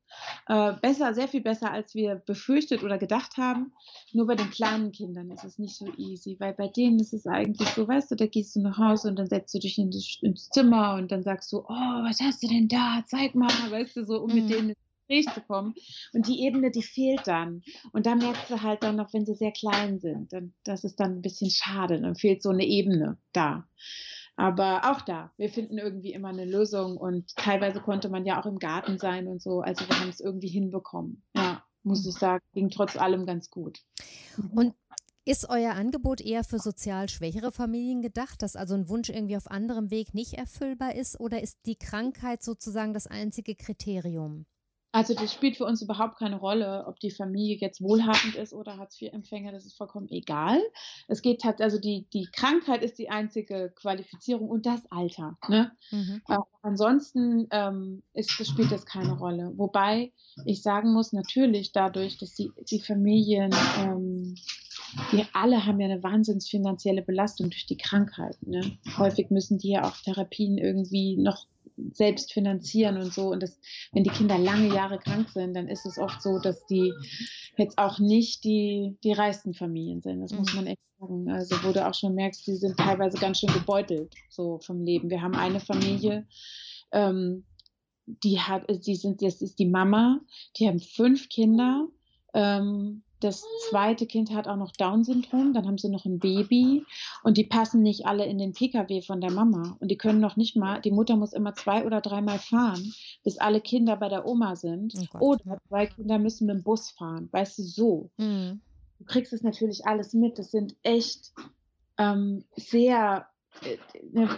Äh, besser, sehr viel besser, als wir befürchtet oder gedacht haben. Nur bei den kleinen Kindern ist es nicht so easy, weil bei denen ist es eigentlich so, weißt du, da gehst du nach Hause und dann setzt du dich in das, ins Zimmer und dann sagst du, oh, was hast du denn da? Zeig mal, weißt du, so, um mhm. mit denen ins Gespräch zu kommen. Und die Ebene, die fehlt dann. Und da merkst du halt dann noch, wenn sie sehr klein sind, dann, das ist dann ein bisschen schade, dann fehlt so eine Ebene da. Aber auch da, wir finden irgendwie immer eine Lösung und teilweise konnte man ja auch im Garten sein und so. Also wir haben es irgendwie hinbekommen. Ja, muss mhm. ich sagen, ging trotz allem ganz gut. Und ist euer Angebot eher für sozial schwächere Familien gedacht, dass also ein Wunsch irgendwie auf anderem Weg nicht erfüllbar ist oder ist die Krankheit sozusagen das einzige Kriterium? Also das spielt für uns überhaupt keine Rolle, ob die Familie jetzt wohlhabend ist oder Hartz-IV-Empfänger, das ist vollkommen egal. Es geht halt, also die, die Krankheit ist die einzige Qualifizierung und das Alter. Ne? Mhm. Äh, ansonsten ähm, ist, das spielt das keine Rolle. Wobei ich sagen muss, natürlich dadurch, dass die, die Familien, ähm, wir alle haben ja eine wahnsinns finanzielle Belastung durch die Krankheit. Ne? Häufig müssen die ja auch Therapien irgendwie noch selbst finanzieren und so. Und das, wenn die Kinder lange Jahre krank sind, dann ist es oft so, dass die jetzt auch nicht die, die reichsten Familien sind. Das mhm. muss man echt sagen. Also, wo du auch schon merkst, die sind teilweise ganz schön gebeutelt, so vom Leben. Wir haben eine Familie, ähm, die hat, die sind, das ist die Mama, die haben fünf Kinder, ähm, das zweite Kind hat auch noch Down-Syndrom, dann haben sie noch ein Baby und die passen nicht alle in den Pkw von der Mama und die können noch nicht mal, die Mutter muss immer zwei oder dreimal fahren, bis alle Kinder bei der Oma sind oh oder zwei Kinder müssen mit dem Bus fahren, weißt du, so. Mhm. Du kriegst es natürlich alles mit, das sind echt ähm, sehr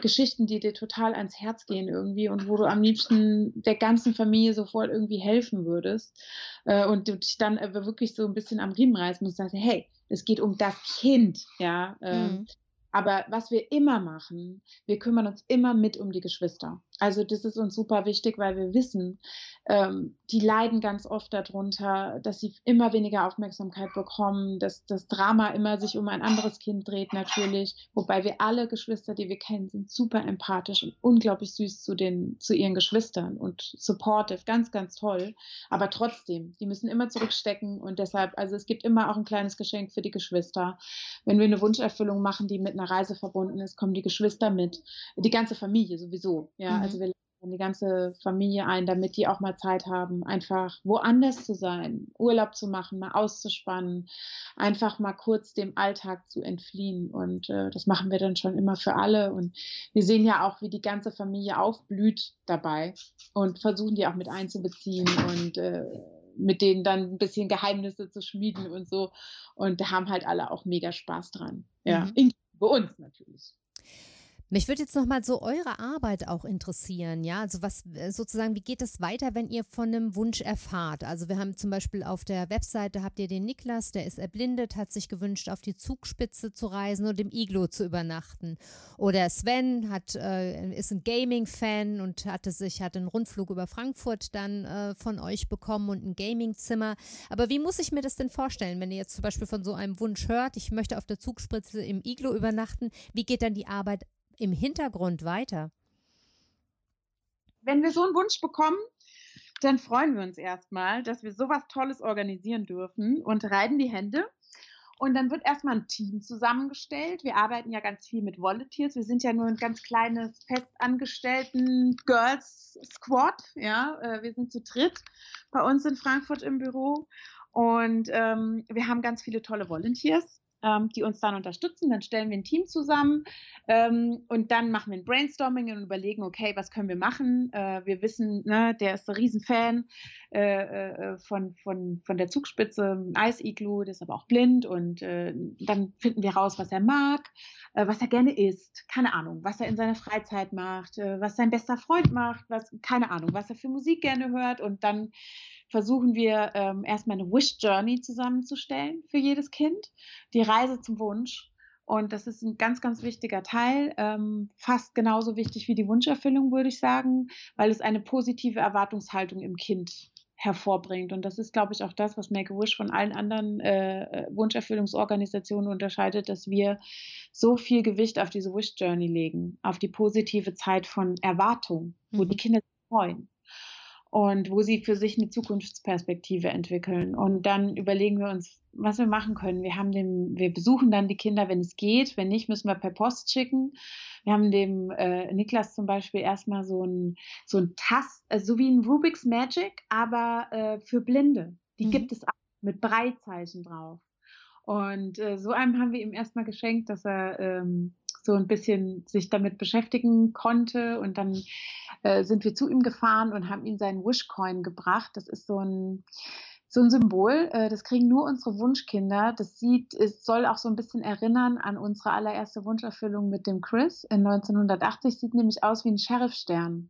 Geschichten, die dir total ans Herz gehen irgendwie und wo du am liebsten der ganzen Familie sofort irgendwie helfen würdest äh, und du dich dann wirklich so ein bisschen am Riemen reißen musst und sagst, hey, es geht um das Kind, ja. Ähm, mhm. Aber was wir immer machen, wir kümmern uns immer mit um die Geschwister. Also das ist uns super wichtig, weil wir wissen, ähm, die leiden ganz oft darunter, dass sie immer weniger Aufmerksamkeit bekommen, dass das Drama immer sich um ein anderes Kind dreht natürlich. Wobei wir alle Geschwister, die wir kennen, sind super empathisch und unglaublich süß zu den zu ihren Geschwistern und supportive, ganz ganz toll. Aber trotzdem, die müssen immer zurückstecken und deshalb, also es gibt immer auch ein kleines Geschenk für die Geschwister. Wenn wir eine Wunscherfüllung machen, die mit einer Reise verbunden ist, kommen die Geschwister mit, die ganze Familie sowieso. Ja, mhm. Also wir die ganze Familie ein, damit die auch mal Zeit haben, einfach woanders zu sein, Urlaub zu machen, mal auszuspannen, einfach mal kurz dem Alltag zu entfliehen. Und äh, das machen wir dann schon immer für alle. Und wir sehen ja auch, wie die ganze Familie aufblüht dabei und versuchen die auch mit einzubeziehen und äh, mit denen dann ein bisschen Geheimnisse zu schmieden und so. Und da haben halt alle auch mega Spaß dran. Ja, mhm. bei uns natürlich. Mich würde jetzt nochmal so eure Arbeit auch interessieren, ja. Also was äh, sozusagen, wie geht es weiter, wenn ihr von einem Wunsch erfahrt? Also wir haben zum Beispiel auf der Webseite habt ihr den Niklas, der ist erblindet, hat sich gewünscht, auf die Zugspitze zu reisen und im Iglo zu übernachten. Oder Sven hat, äh, ist ein Gaming-Fan und hatte sich, hat einen Rundflug über Frankfurt dann äh, von euch bekommen und ein Gaming-Zimmer. Aber wie muss ich mir das denn vorstellen, wenn ihr jetzt zum Beispiel von so einem Wunsch hört, ich möchte auf der Zugspitze im Iglo übernachten, wie geht dann die Arbeit im Hintergrund weiter? Wenn wir so einen Wunsch bekommen, dann freuen wir uns erstmal, dass wir sowas Tolles organisieren dürfen und reiben die Hände. Und dann wird erstmal ein Team zusammengestellt. Wir arbeiten ja ganz viel mit Volunteers. Wir sind ja nur ein ganz kleines festangestellten Girls Squad. Ja, äh, wir sind zu dritt bei uns in Frankfurt im Büro. Und ähm, wir haben ganz viele tolle Volunteers ähm, die uns dann unterstützen. Dann stellen wir ein Team zusammen ähm, und dann machen wir ein Brainstorming und überlegen, okay, was können wir machen? Äh, wir wissen, ne, der ist ein Riesenfan äh, äh, von, von, von der Zugspitze, Eis-Iglu, der ist aber auch blind und äh, dann finden wir raus, was er mag, äh, was er gerne isst, keine Ahnung, was er in seiner Freizeit macht, äh, was sein bester Freund macht, was, keine Ahnung, was er für Musik gerne hört und dann versuchen wir ähm, erstmal eine Wish Journey zusammenzustellen für jedes Kind, die Reise zum Wunsch. Und das ist ein ganz, ganz wichtiger Teil, ähm, fast genauso wichtig wie die Wunscherfüllung, würde ich sagen, weil es eine positive Erwartungshaltung im Kind hervorbringt. Und das ist, glaube ich, auch das, was Make-A-Wish von allen anderen äh, äh, Wunscherfüllungsorganisationen unterscheidet, dass wir so viel Gewicht auf diese Wish Journey legen, auf die positive Zeit von Erwartung, wo mhm. die Kinder sich freuen und wo sie für sich eine Zukunftsperspektive entwickeln. Und dann überlegen wir uns, was wir machen können. Wir haben dem, wir besuchen dann die Kinder, wenn es geht. Wenn nicht, müssen wir per Post schicken. Wir haben dem äh, Niklas zum Beispiel erstmal so ein, so ein Tast, also so wie ein Rubik's Magic, aber äh, für Blinde. Die mhm. gibt es auch mit Breitzeichen drauf. Und äh, so einem haben wir ihm erstmal geschenkt, dass er ähm, so ein bisschen sich damit beschäftigen konnte. Und dann äh, sind wir zu ihm gefahren und haben ihm seinen Wishcoin gebracht. Das ist so ein so ein Symbol, äh, das kriegen nur unsere Wunschkinder. Das sieht, es soll auch so ein bisschen erinnern an unsere allererste Wunscherfüllung mit dem Chris in 1980. Sieht nämlich aus wie ein Sheriffstern.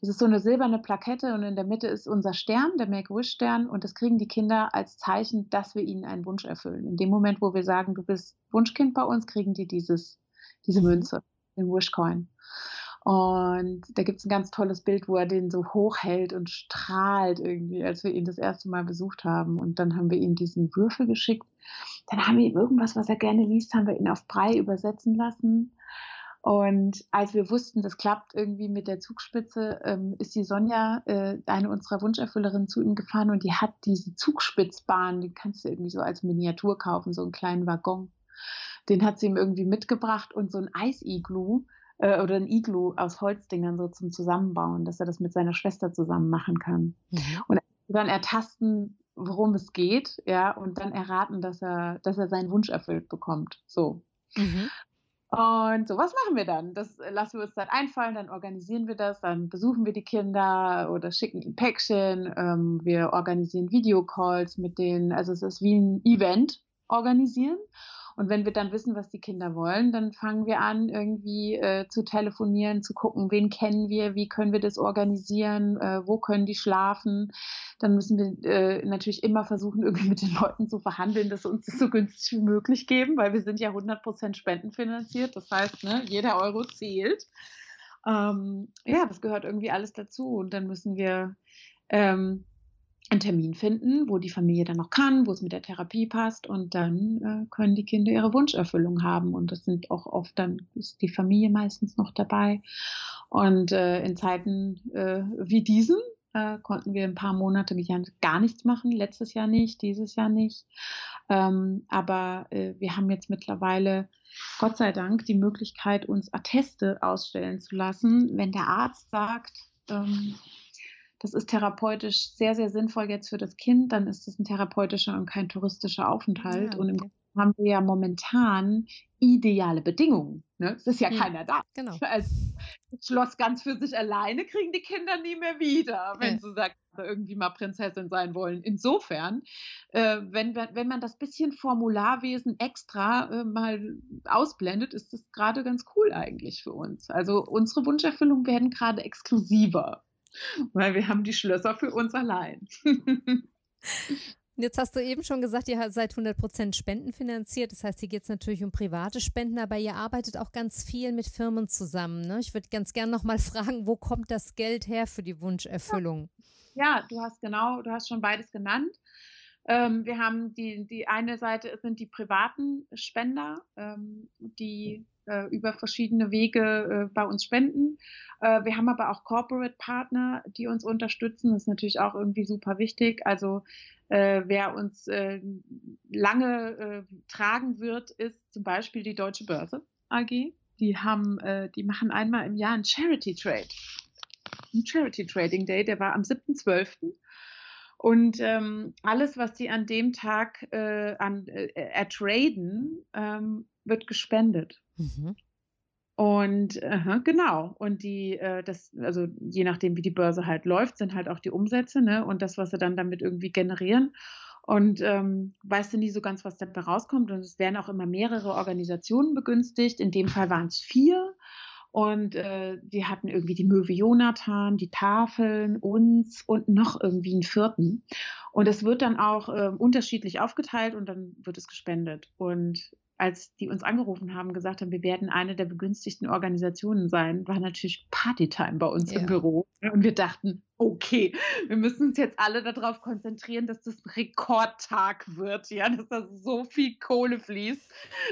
Das ist so eine silberne Plakette und in der Mitte ist unser Stern, der Make-A-Wish-Stern, und das kriegen die Kinder als Zeichen, dass wir ihnen einen Wunsch erfüllen. In dem Moment, wo wir sagen, du bist Wunschkind bei uns, kriegen die dieses diese. Münze, den Wishcoin. Und da gibt es ein ganz tolles Bild, wo er den so hochhält und strahlt irgendwie, als wir ihn das erste Mal besucht haben. Und dann haben wir ihm diesen Würfel geschickt. Dann haben wir ihm irgendwas, was er gerne liest, haben wir ihn auf Brei übersetzen lassen. Und als wir wussten, das klappt irgendwie mit der Zugspitze, ähm, ist die Sonja, äh, eine unserer Wunscherfüllerinnen, zu ihm gefahren und die hat diese Zugspitzbahn, die kannst du irgendwie so als Miniatur kaufen, so einen kleinen Waggon. Den hat sie ihm irgendwie mitgebracht und so ein Eisiglu äh, oder ein Iglu aus Holzdingern so zum Zusammenbauen, dass er das mit seiner Schwester zusammen machen kann. Mhm. Und dann ertasten, worum es geht, ja, und dann erraten, dass er, dass er seinen Wunsch erfüllt bekommt. So. Mhm. Und so, was machen wir dann? Das lassen wir uns dann einfallen, dann organisieren wir das, dann besuchen wir die Kinder oder schicken ihnen Päckchen, ähm, wir organisieren Videocalls mit denen, also es ist wie ein Event organisieren. Und wenn wir dann wissen, was die Kinder wollen, dann fangen wir an, irgendwie äh, zu telefonieren, zu gucken, wen kennen wir, wie können wir das organisieren, äh, wo können die schlafen. Dann müssen wir äh, natürlich immer versuchen, irgendwie mit den Leuten zu verhandeln, dass sie uns das so günstig wie möglich geben, weil wir sind ja 100% spendenfinanziert. Das heißt, ne, jeder Euro zählt. Ähm, ja, das gehört irgendwie alles dazu. Und dann müssen wir ähm, einen Termin finden, wo die Familie dann noch kann, wo es mit der Therapie passt und dann äh, können die Kinder ihre Wunscherfüllung haben und das sind auch oft dann ist die Familie meistens noch dabei. Und äh, in Zeiten äh, wie diesen äh, konnten wir ein paar Monate gar nichts machen, letztes Jahr nicht, dieses Jahr nicht, ähm, aber äh, wir haben jetzt mittlerweile Gott sei Dank die Möglichkeit, uns Atteste ausstellen zu lassen, wenn der Arzt sagt, ähm, das ist therapeutisch sehr, sehr sinnvoll jetzt für das Kind, dann ist es ein therapeutischer und kein touristischer Aufenthalt. Ja, okay. Und im haben wir ja momentan ideale Bedingungen. Ne? Es ist ja, ja keiner da. Genau. Als Schloss ganz für sich alleine kriegen die Kinder nie mehr wieder, wenn ja. sie sagen, irgendwie mal Prinzessin sein wollen. Insofern, äh, wenn, wenn man das bisschen Formularwesen extra äh, mal ausblendet, ist das gerade ganz cool eigentlich für uns. Also unsere Wunscherfüllungen werden gerade exklusiver weil wir haben die Schlösser für uns allein. Jetzt hast du eben schon gesagt, ihr seid 100% spendenfinanziert. Das heißt, hier geht es natürlich um private Spenden, aber ihr arbeitet auch ganz viel mit Firmen zusammen. Ne? Ich würde ganz gerne nochmal fragen, wo kommt das Geld her für die Wunscherfüllung? Ja. ja, du hast genau, du hast schon beides genannt. Ähm, wir haben die, die eine Seite sind die privaten Spender, ähm, die äh, über verschiedene Wege äh, bei uns spenden. Äh, wir haben aber auch Corporate Partner, die uns unterstützen. Das ist natürlich auch irgendwie super wichtig. Also äh, wer uns äh, lange äh, tragen wird, ist zum Beispiel die Deutsche Börse AG. Die haben, die machen einmal im Jahr einen Charity Trade. Ein Charity Trading Day, der war am 7.12. Und ähm, alles, was die an dem Tag äh, an, äh, ertraden, ähm, wird gespendet. Mhm. Und äh, genau, und die, äh, das, also je nachdem, wie die Börse halt läuft, sind halt auch die Umsätze, ne? Und das, was sie dann damit irgendwie generieren. Und ähm, weißt du nie so ganz, was dabei rauskommt. Und es werden auch immer mehrere Organisationen begünstigt. In dem Fall waren es vier. Und äh, die hatten irgendwie die Möwe Jonathan, die Tafeln, uns und noch irgendwie einen vierten. Und es wird dann auch äh, unterschiedlich aufgeteilt und dann wird es gespendet. Und als die uns angerufen haben, gesagt haben, wir werden eine der begünstigten Organisationen sein, war natürlich Partytime bei uns ja. im Büro. Und wir dachten, okay, wir müssen uns jetzt alle darauf konzentrieren, dass das ein Rekordtag wird, ja, dass da so viel Kohle fließt,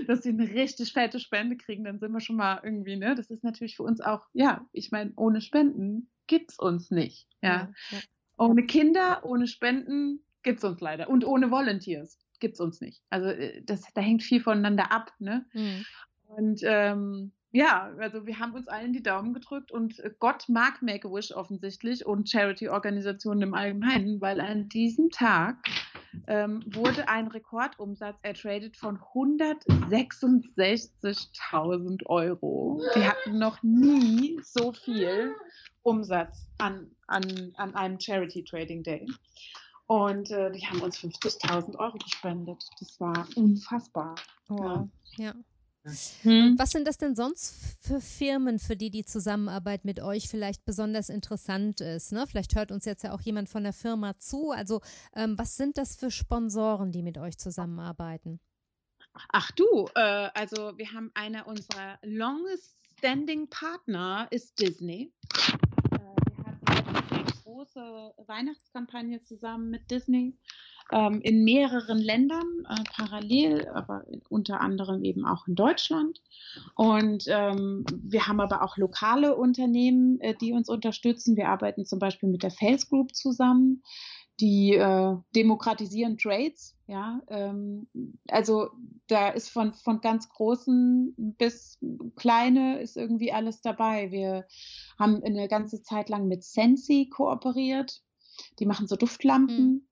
dass sie eine richtig fette Spende kriegen, dann sind wir schon mal irgendwie, ne? Das ist natürlich für uns auch, ja, ich meine, ohne Spenden gibt's uns nicht, ja. ja, ja. Ohne Kinder, ohne Spenden gibt's uns leider und ohne Volunteers gibt es uns nicht. Also äh, das, da hängt viel voneinander ab. Ne? Mhm. Und ähm, ja, also wir haben uns allen die Daumen gedrückt und Gott mag Make-A-Wish offensichtlich und Charity-Organisationen im Allgemeinen, weil an diesem Tag ähm, wurde ein Rekordumsatz ertradet von 166.000 Euro. Die hatten noch nie so viel Umsatz an, an, an einem Charity Trading Day. Und äh, die haben uns 50.000 Euro gespendet. Das war unfassbar. Oh, ja. ja. Hm. Was sind das denn sonst für Firmen, für die die Zusammenarbeit mit euch vielleicht besonders interessant ist? Ne? Vielleicht hört uns jetzt ja auch jemand von der Firma zu. Also ähm, was sind das für Sponsoren, die mit euch zusammenarbeiten? Ach du, äh, also wir haben einer unserer longest standing Partner ist Disney große Weihnachtskampagne zusammen mit Disney. ähm, in mehreren Ländern äh, parallel, aber unter anderem eben auch in Deutschland. Und ähm, wir haben aber auch lokale Unternehmen, äh, die uns unterstützen. Wir arbeiten zum Beispiel mit der Face Group zusammen die äh, demokratisieren Trades. Ja, ähm, also da ist von, von ganz großen bis kleine ist irgendwie alles dabei. Wir haben eine ganze Zeit lang mit Sensi kooperiert. Die machen so Duftlampen. Mhm.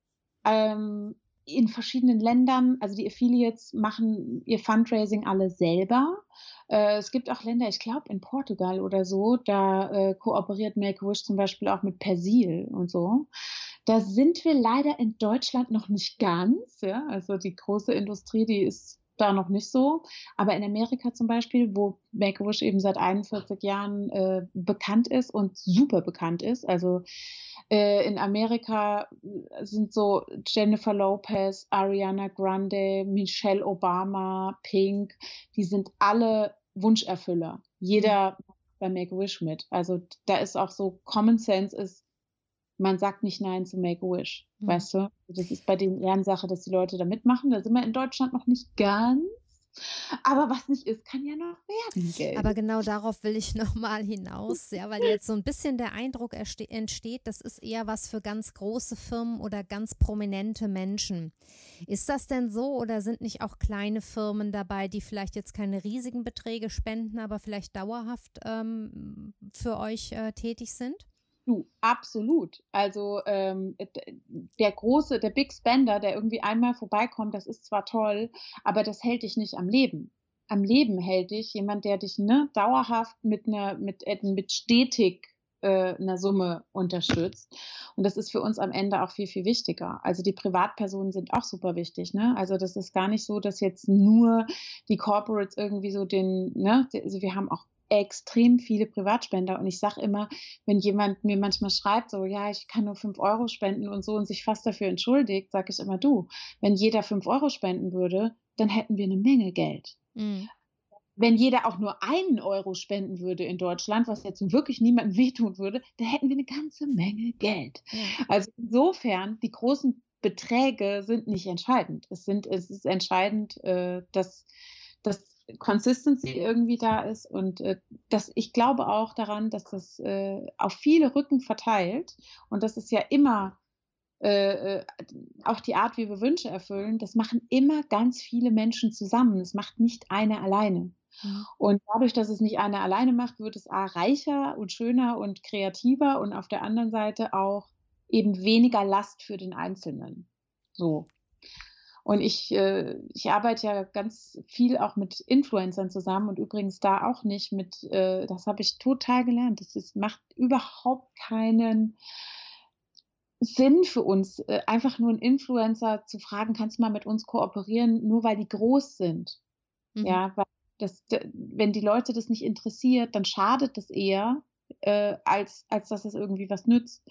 Ähm, in verschiedenen Ländern, also die Affiliates machen ihr Fundraising alle selber. Äh, es gibt auch Länder, ich glaube in Portugal oder so, da äh, kooperiert Make-A-Wish zum Beispiel auch mit Persil und so. Da sind wir leider in Deutschland noch nicht ganz. Ja? Also die große Industrie, die ist da noch nicht so. Aber in Amerika zum Beispiel, wo Make-A-Wish eben seit 41 Jahren äh, bekannt ist und super bekannt ist, also äh, in Amerika sind so Jennifer Lopez, Ariana Grande, Michelle Obama, Pink, die sind alle Wunscherfüller. Jeder mhm. bei Make-A-Wish mit. Also da ist auch so Common Sense ist man sagt nicht Nein zu Make-A-Wish. Mhm. Weißt du? Das ist bei den Ehrensache, dass die Leute da mitmachen. Da sind wir in Deutschland noch nicht ganz. Aber was nicht ist, kann ja noch werden. Gell? Aber genau darauf will ich nochmal hinaus, ja, weil jetzt so ein bisschen der Eindruck entsteht, das ist eher was für ganz große Firmen oder ganz prominente Menschen. Ist das denn so oder sind nicht auch kleine Firmen dabei, die vielleicht jetzt keine riesigen Beträge spenden, aber vielleicht dauerhaft ähm, für euch äh, tätig sind? Du, absolut. Also ähm, der große, der Big Spender, der irgendwie einmal vorbeikommt, das ist zwar toll, aber das hält dich nicht am Leben. Am Leben hält dich jemand, der dich ne, dauerhaft mit einer, mit, äh, mit stetig äh, einer Summe unterstützt. Und das ist für uns am Ende auch viel, viel wichtiger. Also die Privatpersonen sind auch super wichtig. Ne? Also das ist gar nicht so, dass jetzt nur die Corporates irgendwie so den, ne, also wir haben auch extrem viele Privatspender. Und ich sage immer, wenn jemand mir manchmal schreibt, so, ja, ich kann nur fünf Euro spenden und so und sich fast dafür entschuldigt, sage ich immer, du, wenn jeder fünf Euro spenden würde, dann hätten wir eine Menge Geld. Mhm. Wenn jeder auch nur einen Euro spenden würde in Deutschland, was jetzt wirklich niemandem wehtun würde, dann hätten wir eine ganze Menge Geld. Ja. Also insofern, die großen Beträge sind nicht entscheidend. Es, sind, es ist entscheidend, äh, dass, dass Consistency irgendwie da ist und äh, dass ich glaube auch daran, dass das äh, auf viele Rücken verteilt und das ist ja immer äh, äh, auch die Art, wie wir Wünsche erfüllen, das machen immer ganz viele Menschen zusammen. Das macht nicht eine alleine. Mhm. Und dadurch, dass es nicht eine alleine macht, wird es A reicher und schöner und kreativer und auf der anderen Seite auch eben weniger Last für den Einzelnen. So. Und ich, äh, ich arbeite ja ganz viel auch mit Influencern zusammen und übrigens da auch nicht mit, äh, das habe ich total gelernt. Das ist, macht überhaupt keinen Sinn für uns, äh, einfach nur einen Influencer zu fragen, kannst du mal mit uns kooperieren, nur weil die groß sind. Mhm. Ja, weil das, wenn die Leute das nicht interessiert, dann schadet das eher, äh, als, als dass es irgendwie was nützt.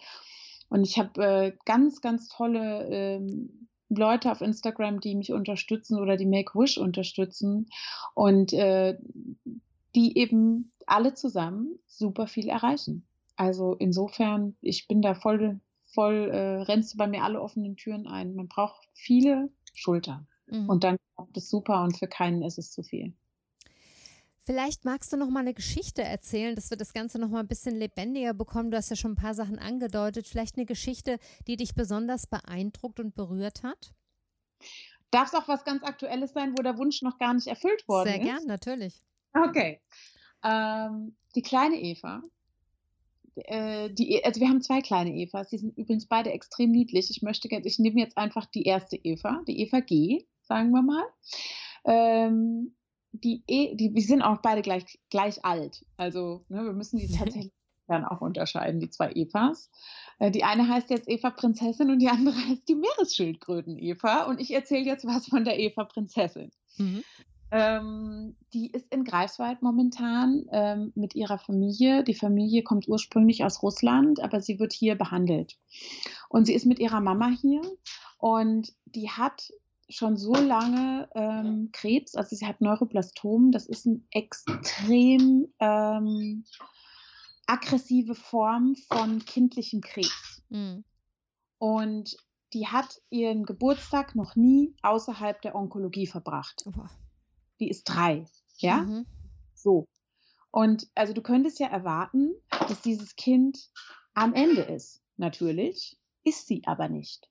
Und ich habe äh, ganz, ganz tolle ähm, Leute auf Instagram, die mich unterstützen oder die Make-Wish unterstützen und äh, die eben alle zusammen super viel erreichen. Also insofern, ich bin da voll, voll, äh, rennst du bei mir alle offenen Türen ein. Man braucht viele Schultern. Mhm. Und dann klappt es super und für keinen ist es zu viel. Vielleicht magst du noch mal eine Geschichte erzählen, dass wir das Ganze noch mal ein bisschen lebendiger bekommen. Du hast ja schon ein paar Sachen angedeutet. Vielleicht eine Geschichte, die dich besonders beeindruckt und berührt hat? Darf es auch was ganz Aktuelles sein, wo der Wunsch noch gar nicht erfüllt worden Sehr ist? Sehr gern, natürlich. Okay. Ähm, die kleine Eva, äh, die, also wir haben zwei kleine Evas, die sind übrigens beide extrem niedlich. Ich möchte, ich nehme jetzt einfach die erste Eva, die Eva G, sagen wir mal. Ähm, die, e, die, die sind auch beide gleich, gleich alt. Also ne, wir müssen die tatsächlich dann auch unterscheiden, die zwei Evas. Äh, die eine heißt jetzt Eva Prinzessin und die andere heißt die Meeresschildkröten Eva. Und ich erzähle jetzt was von der Eva Prinzessin. Mhm. Ähm, die ist in Greifswald momentan ähm, mit ihrer Familie. Die Familie kommt ursprünglich aus Russland, aber sie wird hier behandelt. Und sie ist mit ihrer Mama hier und die hat schon so lange ähm, Krebs, also sie hat Neuroblastom, das ist ein extrem ähm, aggressive Form von kindlichem Krebs. Mhm. Und die hat ihren Geburtstag noch nie außerhalb der Onkologie verbracht. Oh. Die ist drei, ja? Mhm. So. Und also du könntest ja erwarten, dass dieses Kind am Ende ist. Natürlich ist sie aber nicht.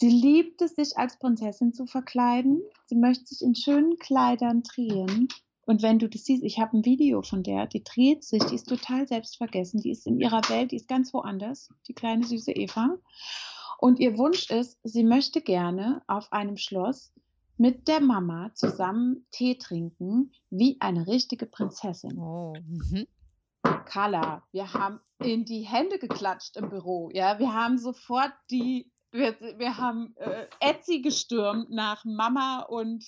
Sie liebt es, sich als Prinzessin zu verkleiden. Sie möchte sich in schönen Kleidern drehen. Und wenn du das siehst, ich habe ein Video von der, die dreht sich, die ist total selbstvergessen, die ist in ihrer Welt, die ist ganz woanders, die kleine süße Eva. Und ihr Wunsch ist, sie möchte gerne auf einem Schloss mit der Mama zusammen Tee trinken, wie eine richtige Prinzessin. Oh. Mhm. Carla, wir haben in die Hände geklatscht im Büro. Ja, wir haben sofort die, wir, wir haben äh, Etsy gestürmt nach Mama und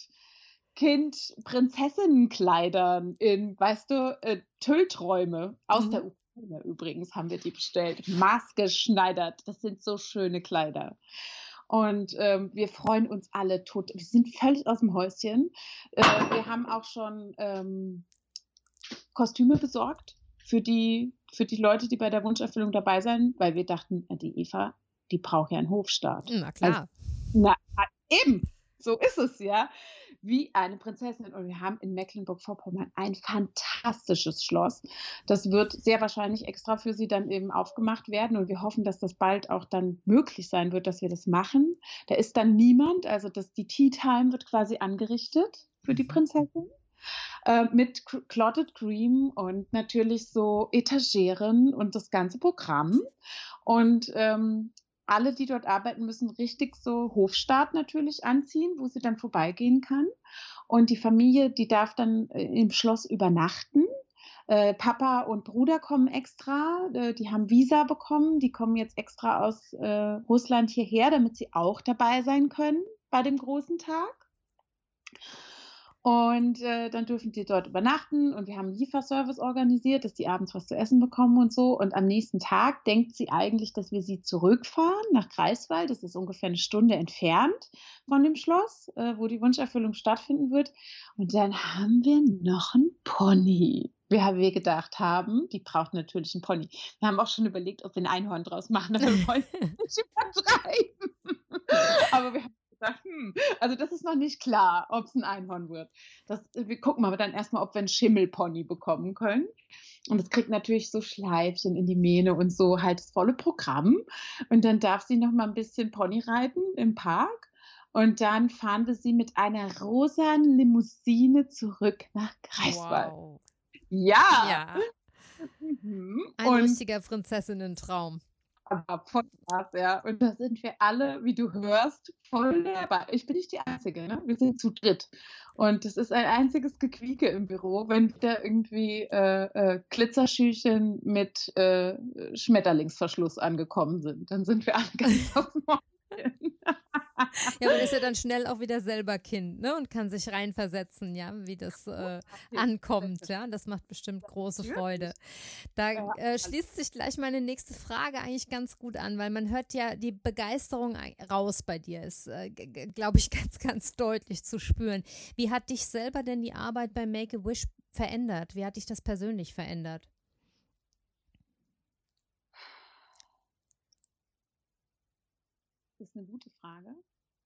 Kind Prinzessinnenkleidern in, weißt du, äh, Tüllträume aus Mhm. der Ukraine übrigens haben wir die bestellt. Maßgeschneidert. Das sind so schöne Kleider. Und ähm, wir freuen uns alle tot. Wir sind völlig aus dem Häuschen. Äh, wir haben auch schon ähm, Kostüme besorgt für die, für die Leute, die bei der Wunscherfüllung dabei sein, weil wir dachten, äh, die Eva, die braucht ja einen Hofstaat. Na klar. Na, eben, so ist es ja. Wie eine Prinzessin. Und wir haben in Mecklenburg-Vorpommern ein fantastisches Schloss. Das wird sehr wahrscheinlich extra für sie dann eben aufgemacht werden. Und wir hoffen, dass das bald auch dann möglich sein wird, dass wir das machen. Da ist dann niemand. Also das, die Tea Time wird quasi angerichtet für die Prinzessin. Äh, mit Cl- Clotted Cream und natürlich so Etageren und das ganze Programm. Und ähm, alle, die dort arbeiten, müssen richtig so Hofstaat natürlich anziehen, wo sie dann vorbeigehen kann. Und die Familie, die darf dann äh, im Schloss übernachten. Äh, Papa und Bruder kommen extra, äh, die haben Visa bekommen, die kommen jetzt extra aus äh, Russland hierher, damit sie auch dabei sein können bei dem großen Tag. Und äh, dann dürfen die dort übernachten und wir haben einen Lieferservice organisiert, dass die abends was zu essen bekommen und so. Und am nächsten Tag denkt sie eigentlich, dass wir sie zurückfahren nach Greifswald. Das ist ungefähr eine Stunde entfernt von dem Schloss, äh, wo die Wunscherfüllung stattfinden wird. Und dann haben wir noch einen Pony. Wir haben wir gedacht haben, die braucht natürlich einen Pony. Wir haben auch schon überlegt, ob wir ein Einhorn draus machen, aber wir wollen nicht übertreiben. Aber wir haben gesagt, hm, also das ist noch nicht klar, ob es ein Einhorn wird. Das, wir gucken aber dann erstmal, ob wir einen Schimmelpony bekommen können. Und es kriegt natürlich so Schleifchen in die Mähne und so halt das volle Programm. Und dann darf sie noch mal ein bisschen Pony reiten im Park. Und dann fahren wir sie mit einer rosanen Limousine zurück nach Greifswald. Wow. Ja. Ja, Mhm. ein Und richtiger Prinzessinnen-Traum. Aber voll Spaß, ja. Und da sind wir alle, wie du hörst, voll dabei. Ich bin nicht die Einzige, ne? Wir sind zu dritt. Und es ist ein einziges Gequieke im Büro, wenn da irgendwie äh, äh, Glitzerschüchen mit äh, Schmetterlingsverschluss angekommen sind. Dann sind wir alle ganz auf dem Häuschen. Ja, man ist ja dann schnell auch wieder selber Kind, ne? Und kann sich reinversetzen, ja, wie das äh, ankommt, ja. Das macht bestimmt große. Freude. Da äh, schließt sich gleich meine nächste Frage eigentlich ganz gut an, weil man hört ja die Begeisterung ei- raus bei dir, ist, äh, glaube ich, ganz, ganz deutlich zu spüren. Wie hat dich selber denn die Arbeit bei Make-A-Wish verändert? Wie hat dich das persönlich verändert? Das ist eine gute Frage,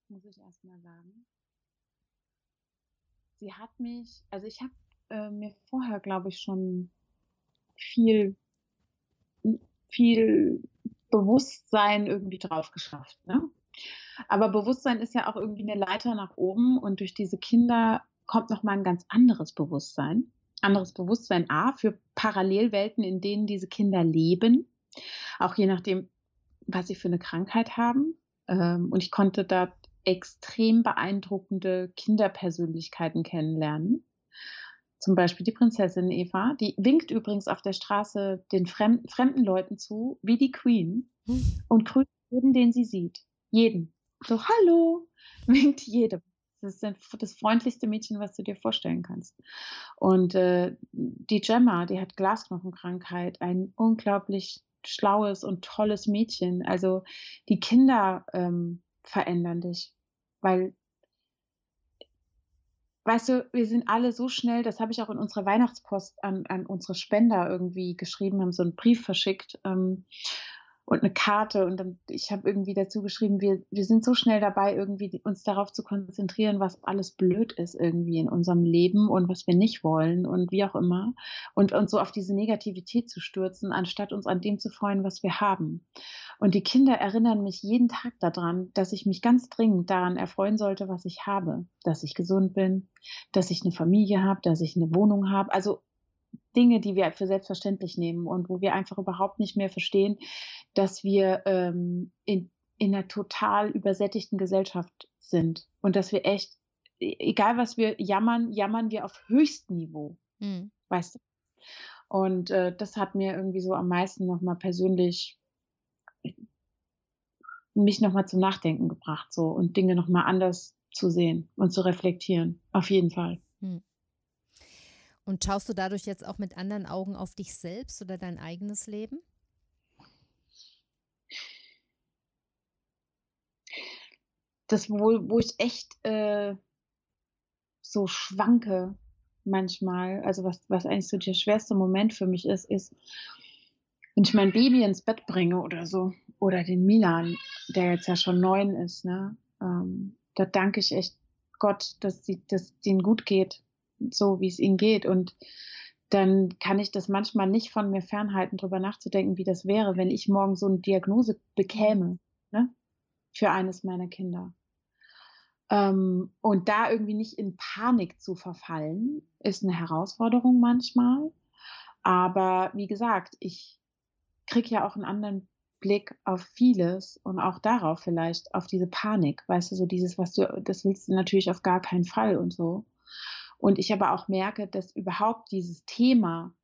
muss ich erst mal sagen. Sie hat mich, also ich habe äh, mir vorher, glaube ich, schon viel, viel Bewusstsein irgendwie drauf geschafft. Ne? Aber Bewusstsein ist ja auch irgendwie eine Leiter nach oben und durch diese Kinder kommt noch mal ein ganz anderes Bewusstsein. Anderes Bewusstsein A für Parallelwelten, in denen diese Kinder leben. Auch je nachdem, was sie für eine Krankheit haben. Ähm, und ich konnte da extrem beeindruckende Kinderpersönlichkeiten kennenlernen. Zum Beispiel die Prinzessin Eva, die winkt übrigens auf der Straße den fremden, fremden Leuten zu, wie die Queen, und grüßt jeden, den sie sieht. Jeden. So, hallo, winkt jedem. Das ist das freundlichste Mädchen, was du dir vorstellen kannst. Und äh, die Gemma, die hat Glasknochenkrankheit, ein unglaublich schlaues und tolles Mädchen. Also die Kinder ähm, verändern dich, weil weißt du, wir sind alle so schnell, das habe ich auch in unserer Weihnachtspost an, an unsere Spender irgendwie geschrieben, haben so einen Brief verschickt. Ähm, und eine Karte. Und dann, ich habe irgendwie dazu geschrieben, wir, wir sind so schnell dabei, irgendwie uns darauf zu konzentrieren, was alles blöd ist irgendwie in unserem Leben und was wir nicht wollen und wie auch immer. Und uns so auf diese Negativität zu stürzen, anstatt uns an dem zu freuen, was wir haben. Und die Kinder erinnern mich jeden Tag daran, dass ich mich ganz dringend daran erfreuen sollte, was ich habe, dass ich gesund bin, dass ich eine Familie habe, dass ich eine Wohnung habe, also Dinge, die wir für selbstverständlich nehmen und wo wir einfach überhaupt nicht mehr verstehen, dass wir ähm, in, in einer total übersättigten Gesellschaft sind und dass wir echt, e, egal was wir jammern, jammern wir auf höchstem Niveau. Mhm. Weißt du? Und äh, das hat mir irgendwie so am meisten nochmal persönlich mich nochmal zum Nachdenken gebracht, so und Dinge nochmal anders zu sehen und zu reflektieren. Auf jeden Fall. Mhm. Und schaust du dadurch jetzt auch mit anderen Augen auf dich selbst oder dein eigenes Leben? Das, wo, wo ich echt äh, so schwanke manchmal, also was, was eigentlich so der schwerste Moment für mich ist, ist, wenn ich mein Baby ins Bett bringe oder so, oder den Milan, der jetzt ja schon neun ist, ne, ähm, da danke ich echt Gott, dass sie, dass denen gut geht so, wie es ihnen geht. Und dann kann ich das manchmal nicht von mir fernhalten, darüber nachzudenken, wie das wäre, wenn ich morgen so eine Diagnose bekäme ne, für eines meiner Kinder. Ähm, und da irgendwie nicht in Panik zu verfallen, ist eine Herausforderung manchmal. Aber wie gesagt, ich kriege ja auch einen anderen Blick auf vieles und auch darauf vielleicht, auf diese Panik, weißt du, so dieses, was du, das willst du natürlich auf gar keinen Fall und so. Und ich aber auch merke, dass überhaupt dieses Thema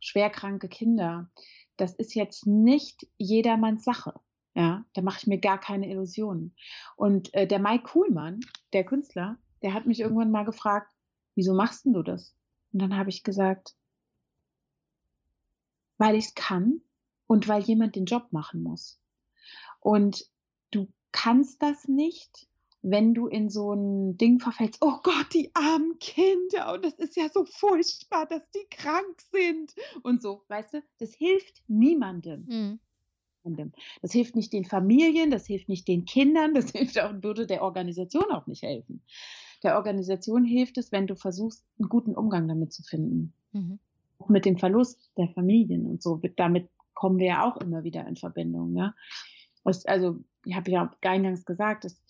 schwerkranke Kinder, das ist jetzt nicht jedermanns Sache. Ja, da mache ich mir gar keine Illusionen. Und äh, der Mike Kuhlmann, der Künstler, der hat mich irgendwann mal gefragt, wieso machst denn du das? Und dann habe ich gesagt, weil ich es kann und weil jemand den Job machen muss. Und du kannst das nicht, wenn du in so ein Ding verfällst, oh Gott, die armen Kinder und das ist ja so furchtbar, dass die krank sind und so, weißt du, das hilft niemandem. Mhm. Das hilft nicht den Familien, das hilft nicht den Kindern, das hilft auch, würde der Organisation auch nicht helfen. Der Organisation hilft es, wenn du versuchst, einen guten Umgang damit zu finden. Mhm. Auch mit dem Verlust der Familien und so. Damit kommen wir ja auch immer wieder in Verbindung. Ne? Also, ich habe ja eingangs gesagt, dass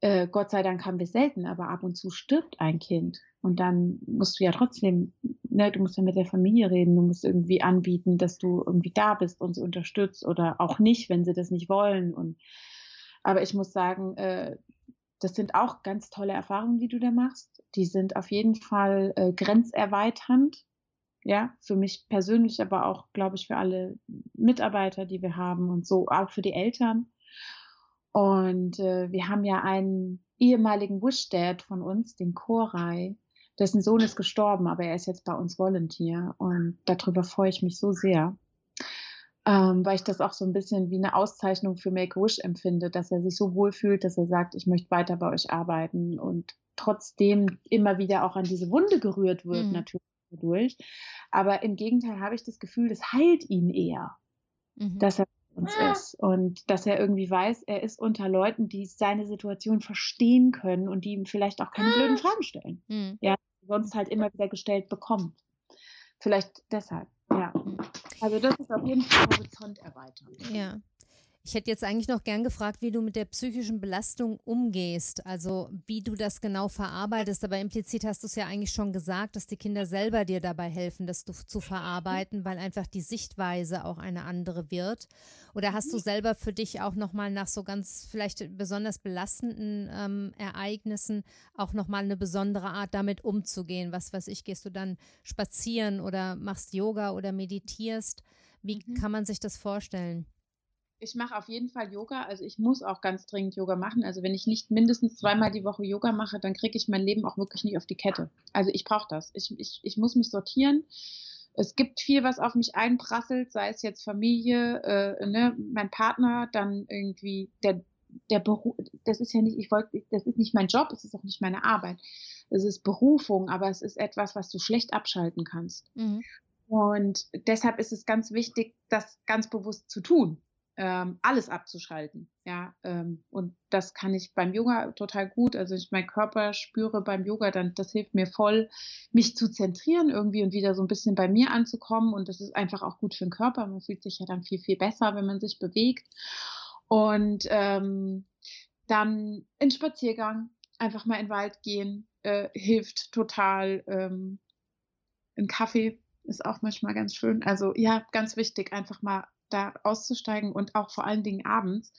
äh, Gott sei Dank haben wir selten, aber ab und zu stirbt ein Kind. Und dann musst du ja trotzdem, ne, du musst ja mit der Familie reden, du musst irgendwie anbieten, dass du irgendwie da bist und sie unterstützt oder auch nicht, wenn sie das nicht wollen. Und aber ich muss sagen, äh, das sind auch ganz tolle Erfahrungen, die du da machst. Die sind auf jeden Fall äh, grenzerweiternd. Ja, für mich persönlich, aber auch, glaube ich, für alle Mitarbeiter, die wir haben und so, auch für die Eltern. Und äh, wir haben ja einen ehemaligen Wish-Dad von uns, den Koray, dessen Sohn ist gestorben, aber er ist jetzt bei uns Volunteer und darüber freue ich mich so sehr, ähm, weil ich das auch so ein bisschen wie eine Auszeichnung für Make-A-Wish empfinde, dass er sich so wohl fühlt, dass er sagt, ich möchte weiter bei euch arbeiten und trotzdem immer wieder auch an diese Wunde gerührt wird, mhm. natürlich dadurch. Aber im Gegenteil habe ich das Gefühl, das heilt ihn eher, mhm. dass er uns ah. ist und dass er irgendwie weiß, er ist unter Leuten, die seine Situation verstehen können und die ihm vielleicht auch keine blöden ah. Fragen stellen. Mhm. Ja, sonst halt immer wieder gestellt bekommt. Vielleicht deshalb, ja. Also das ist auf jeden Fall Horizont erweitern. Ja. Ich hätte jetzt eigentlich noch gern gefragt, wie du mit der psychischen Belastung umgehst, also wie du das genau verarbeitest. Aber implizit hast du es ja eigentlich schon gesagt, dass die Kinder selber dir dabei helfen, das zu verarbeiten, weil einfach die Sichtweise auch eine andere wird. Oder hast du selber für dich auch nochmal nach so ganz vielleicht besonders belastenden ähm, Ereignissen auch nochmal eine besondere Art damit umzugehen? Was weiß ich, gehst du dann spazieren oder machst Yoga oder meditierst? Wie mhm. kann man sich das vorstellen? Ich mache auf jeden Fall Yoga. Also ich muss auch ganz dringend Yoga machen. Also wenn ich nicht mindestens zweimal die Woche Yoga mache, dann kriege ich mein Leben auch wirklich nicht auf die Kette. Also ich brauche das. Ich, ich, ich muss mich sortieren. Es gibt viel, was auf mich einprasselt, sei es jetzt Familie, äh, ne, mein Partner, dann irgendwie der, der Beruf. Das ist ja nicht, ich wollte, das ist nicht mein Job, es ist auch nicht meine Arbeit. Es ist Berufung, aber es ist etwas, was du schlecht abschalten kannst. Mhm. Und deshalb ist es ganz wichtig, das ganz bewusst zu tun ähm, alles abzuschalten. Ja, ähm, und das kann ich beim Yoga total gut. Also ich meinen Körper spüre beim Yoga, dann das hilft mir voll, mich zu zentrieren irgendwie und wieder so ein bisschen bei mir anzukommen. Und das ist einfach auch gut für den Körper. Man fühlt sich ja dann viel, viel besser, wenn man sich bewegt. Und ähm, dann in Spaziergang, einfach mal in den Wald gehen, äh, hilft total. Ähm, ein Kaffee ist auch manchmal ganz schön. Also ja, ganz wichtig, einfach mal da auszusteigen und auch vor allen Dingen abends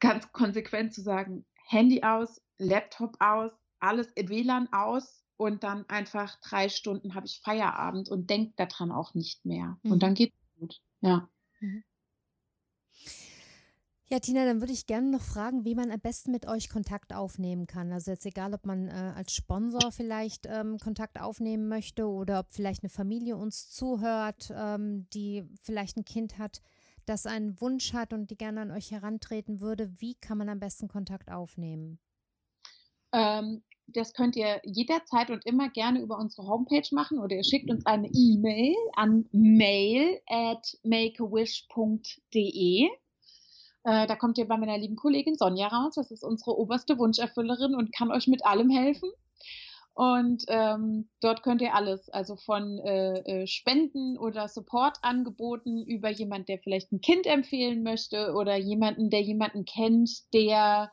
ganz konsequent zu sagen, Handy aus, Laptop aus, alles WLAN aus und dann einfach drei Stunden habe ich Feierabend und denke daran auch nicht mehr. Mhm. Und dann geht es gut. Ja. Mhm. Ja, Tina, dann würde ich gerne noch fragen, wie man am besten mit euch Kontakt aufnehmen kann. Also jetzt egal, ob man äh, als Sponsor vielleicht ähm, Kontakt aufnehmen möchte oder ob vielleicht eine Familie uns zuhört, ähm, die vielleicht ein Kind hat, das einen Wunsch hat und die gerne an euch herantreten würde. Wie kann man am besten Kontakt aufnehmen? Ähm, das könnt ihr jederzeit und immer gerne über unsere Homepage machen oder ihr schickt uns eine E-Mail an mail at makeawish.de. Äh, da kommt ihr bei meiner lieben Kollegin Sonja raus. Das ist unsere oberste Wunscherfüllerin und kann euch mit allem helfen. Und ähm, dort könnt ihr alles, also von äh, äh, Spenden oder Support-Angeboten über jemand, der vielleicht ein Kind empfehlen möchte oder jemanden, der jemanden kennt, der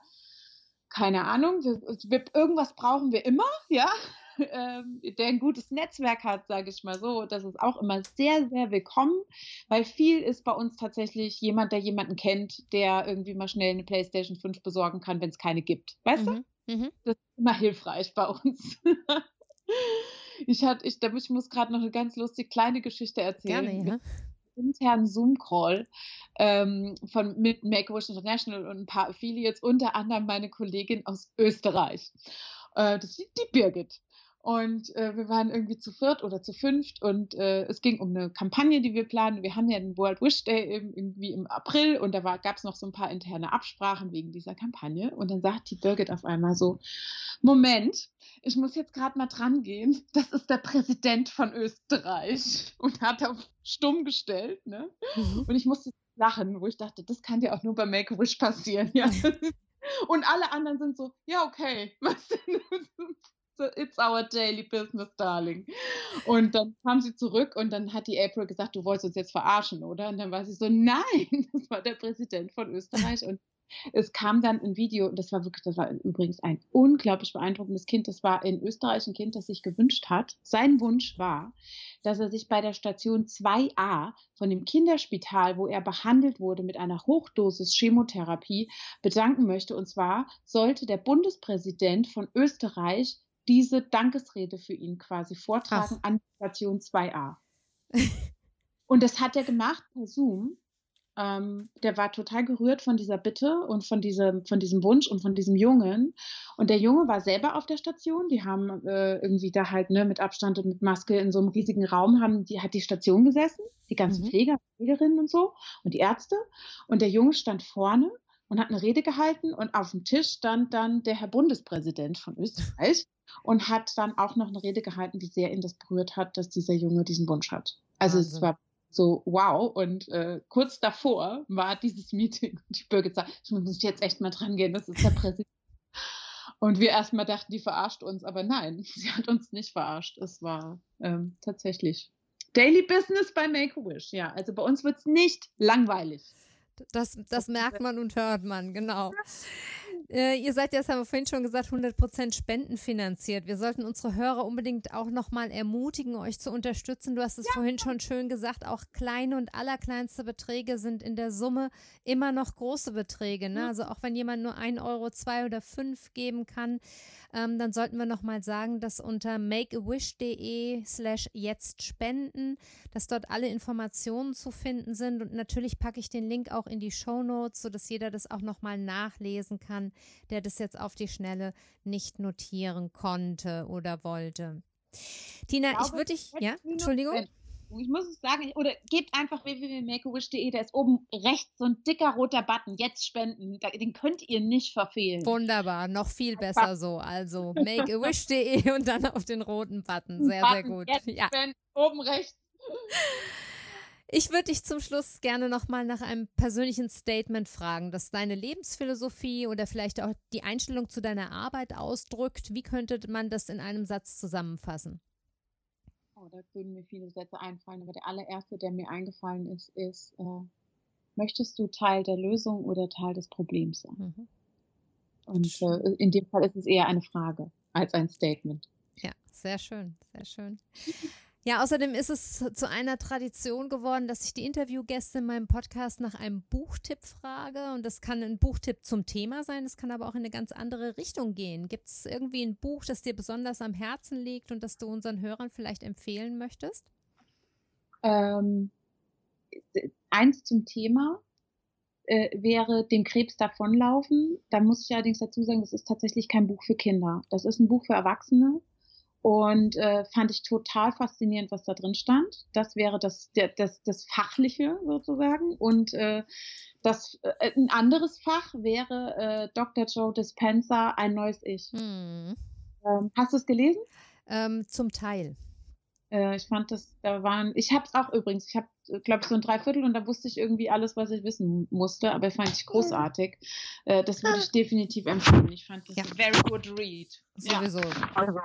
keine Ahnung, wir, wir, irgendwas brauchen wir immer, ja, ähm, der ein gutes Netzwerk hat, sage ich mal so. Das ist auch immer sehr, sehr willkommen, weil viel ist bei uns tatsächlich jemand, der jemanden kennt, der irgendwie mal schnell eine PlayStation 5 besorgen kann, wenn es keine gibt. Weißt mhm. du? Mhm. Das ist immer hilfreich bei uns. ich, hatte, ich, ich muss gerade noch eine ganz lustige kleine Geschichte erzählen. Gerne, ja internen Zoom-Call ähm, von mit Make-A-Wish International und ein paar Affiliates, unter anderem meine Kollegin aus Österreich. Äh, das ist die Birgit. Und äh, wir waren irgendwie zu viert oder zu fünft und äh, es ging um eine Kampagne, die wir planen. Wir haben ja den World Wish Day im, irgendwie im April und da gab es noch so ein paar interne Absprachen wegen dieser Kampagne. Und dann sagt die Birgit auf einmal so, Moment, ich muss jetzt gerade mal dran gehen. Das ist der Präsident von Österreich und hat auf stumm gestellt. Ne? Mhm. Und ich musste lachen, wo ich dachte, das kann dir auch nur bei Make-A-Wish passieren. Ja? Und alle anderen sind so, ja, okay. Was denn? It's our daily business, darling. Und dann kam sie zurück und dann hat die April gesagt, du wolltest uns jetzt verarschen, oder? Und dann war sie so, nein, das war der Präsident von Österreich und es kam dann ein Video, und das war wirklich, das war übrigens ein unglaublich beeindruckendes Kind. Das war in Österreich ein Kind, das sich gewünscht hat. Sein Wunsch war, dass er sich bei der Station 2a von dem Kinderspital, wo er behandelt wurde mit einer Hochdosis Chemotherapie, bedanken möchte. Und zwar sollte der Bundespräsident von Österreich diese Dankesrede für ihn quasi vortragen Ach. an Station 2a. und das hat er gemacht per Zoom. Ähm, der war total gerührt von dieser Bitte und von diesem, von diesem Wunsch und von diesem Jungen. Und der Junge war selber auf der Station. Die haben äh, irgendwie da halt ne, mit Abstand und mit Maske in so einem riesigen Raum haben, die hat die Station gesessen, die ganzen mhm. Pfleger, Pflegerinnen und so und die Ärzte. Und der Junge stand vorne und hat eine Rede gehalten und auf dem Tisch stand dann der Herr Bundespräsident von Österreich und hat dann auch noch eine Rede gehalten, die sehr ihn das berührt hat, dass dieser Junge diesen Wunsch hat. Also Wahnsinn. es war so wow und äh, kurz davor war dieses Meeting und die Birgit sagt, ich muss jetzt echt mal dran gehen, das ist der Präsident. Und wir erstmal dachten, die verarscht uns, aber nein, sie hat uns nicht verarscht. Es war ähm, tatsächlich Daily Business bei Make-A-Wish. Ja, also bei uns wird es nicht langweilig. Das, das merkt man und hört man, genau. Äh, ihr seid ja, das haben wir vorhin schon gesagt, 100% spendenfinanziert. Wir sollten unsere Hörer unbedingt auch nochmal ermutigen, euch zu unterstützen. Du hast es ja. vorhin schon schön gesagt, auch kleine und allerkleinste Beträge sind in der Summe immer noch große Beträge. Ne? Also auch wenn jemand nur ein Euro, zwei oder fünf geben kann, ähm, dann sollten wir nochmal sagen, dass unter makeawish.de slash jetzt spenden, dass dort alle Informationen zu finden sind und natürlich packe ich den Link auch in die Show Notes, sodass jeder das auch nochmal nachlesen kann, der das jetzt auf die Schnelle nicht notieren konnte oder wollte. Tina, ich, ich würde dich, ja, Entschuldigung. Ich muss es sagen, oder gebt einfach www.makeawish.de, da ist oben rechts so ein dicker roter Button, jetzt spenden, den könnt ihr nicht verfehlen. Wunderbar, noch viel besser so. Also makeawish.de und dann auf den roten Button. Sehr, Button, sehr gut. Jetzt ja. Spenden, oben rechts. Ich würde dich zum Schluss gerne nochmal nach einem persönlichen Statement fragen, das deine Lebensphilosophie oder vielleicht auch die Einstellung zu deiner Arbeit ausdrückt. Wie könnte man das in einem Satz zusammenfassen? Oh, da würden mir viele Sätze einfallen, aber der allererste, der mir eingefallen ist, ist, äh, möchtest du Teil der Lösung oder Teil des Problems sein? Mhm. Und äh, in dem Fall ist es eher eine Frage als ein Statement. Ja, sehr schön, sehr schön. Ja, außerdem ist es zu einer Tradition geworden, dass ich die Interviewgäste in meinem Podcast nach einem Buchtipp frage. Und das kann ein Buchtipp zum Thema sein, es kann aber auch in eine ganz andere Richtung gehen. Gibt es irgendwie ein Buch, das dir besonders am Herzen liegt und das du unseren Hörern vielleicht empfehlen möchtest? Ähm, eins zum Thema äh, wäre dem Krebs davonlaufen. Da muss ich allerdings dazu sagen, das ist tatsächlich kein Buch für Kinder. Das ist ein Buch für Erwachsene und äh, fand ich total faszinierend, was da drin stand. Das wäre das, das, das Fachliche sozusagen. Und äh, das, äh, ein anderes Fach wäre äh, Dr. Joe Dispenza, ein neues Ich. Hm. Ähm, hast du es gelesen? Ähm, zum Teil. Äh, ich fand das, da waren, ich habe es auch übrigens, ich habe, glaube ich, so ein Dreiviertel und da wusste ich irgendwie alles, was ich wissen musste, aber fand ich großartig. Äh, das würde ich definitiv empfehlen. Ich fand das ja. very good read. Sowieso. Ja.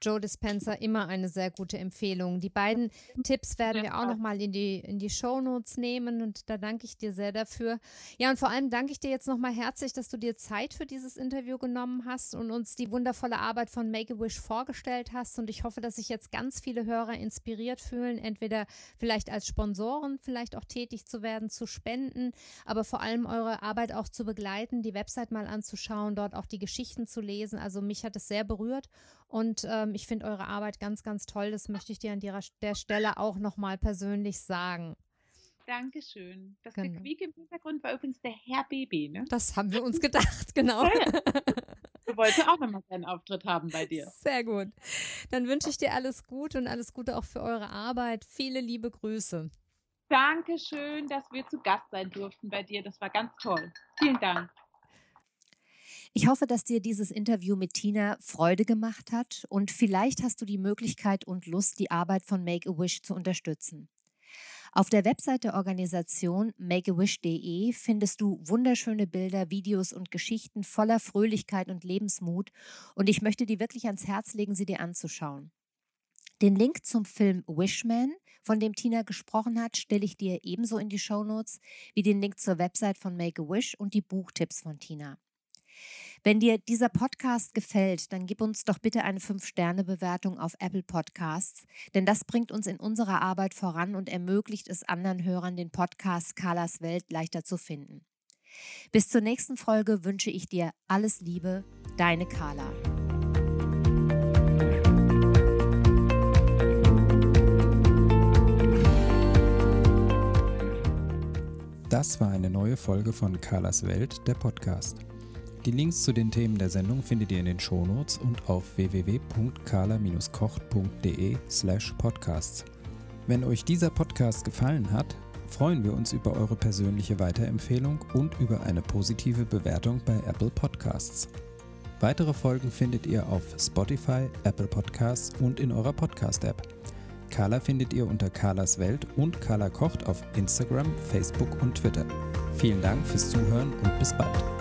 Joe Dispenza, immer eine sehr gute Empfehlung. Die beiden Tipps werden wir auch nochmal in die, in die Shownotes nehmen und da danke ich dir sehr dafür. Ja, und vor allem danke ich dir jetzt nochmal herzlich, dass du dir Zeit für dieses Interview genommen hast und uns die wundervolle Arbeit von Make-A-Wish vorgestellt hast. Und ich hoffe, dass sich jetzt ganz viele Hörer inspiriert fühlen, entweder vielleicht als Sponsoren vielleicht auch tätig zu werden, zu spenden, aber vor allem eure Arbeit auch zu begleiten, die Website mal anzuschauen, dort auch die Geschichten zu lesen. Also mich hat es sehr berührt und ähm, ich finde eure Arbeit ganz, ganz toll. Das möchte ich dir an der, der Stelle auch nochmal persönlich sagen. Dankeschön. Das genau. Gequiek im Hintergrund war übrigens der Herr Baby, ne? Das haben wir uns gedacht, genau. Du wolltest auch nochmal seinen Auftritt haben bei dir. Sehr gut. Dann wünsche ich dir alles Gute und alles Gute auch für eure Arbeit. Viele liebe Grüße. Dankeschön, dass wir zu Gast sein durften bei dir. Das war ganz toll. Vielen Dank. Ich hoffe, dass dir dieses Interview mit Tina Freude gemacht hat und vielleicht hast du die Möglichkeit und Lust, die Arbeit von Make-A-Wish zu unterstützen. Auf der Website der Organisation makeawish.de findest du wunderschöne Bilder, Videos und Geschichten voller Fröhlichkeit und Lebensmut und ich möchte dir wirklich ans Herz legen, sie dir anzuschauen. Den Link zum Film Wishman, von dem Tina gesprochen hat, stelle ich dir ebenso in die Shownotes wie den Link zur Website von Make-A-Wish und die Buchtipps von Tina. Wenn dir dieser Podcast gefällt, dann gib uns doch bitte eine 5-Sterne-Bewertung auf Apple Podcasts, denn das bringt uns in unserer Arbeit voran und ermöglicht es anderen Hörern, den Podcast Carlas Welt leichter zu finden. Bis zur nächsten Folge wünsche ich dir alles Liebe, deine Carla. Das war eine neue Folge von Carlas Welt, der Podcast. Die Links zu den Themen der Sendung findet ihr in den Shownotes und auf www.kala-kocht.de slash podcasts. Wenn euch dieser Podcast gefallen hat, freuen wir uns über eure persönliche Weiterempfehlung und über eine positive Bewertung bei Apple Podcasts. Weitere Folgen findet ihr auf Spotify, Apple Podcasts und in eurer Podcast-App. Carla findet ihr unter Carlas Welt und Carla kocht auf Instagram, Facebook und Twitter. Vielen Dank fürs Zuhören und bis bald.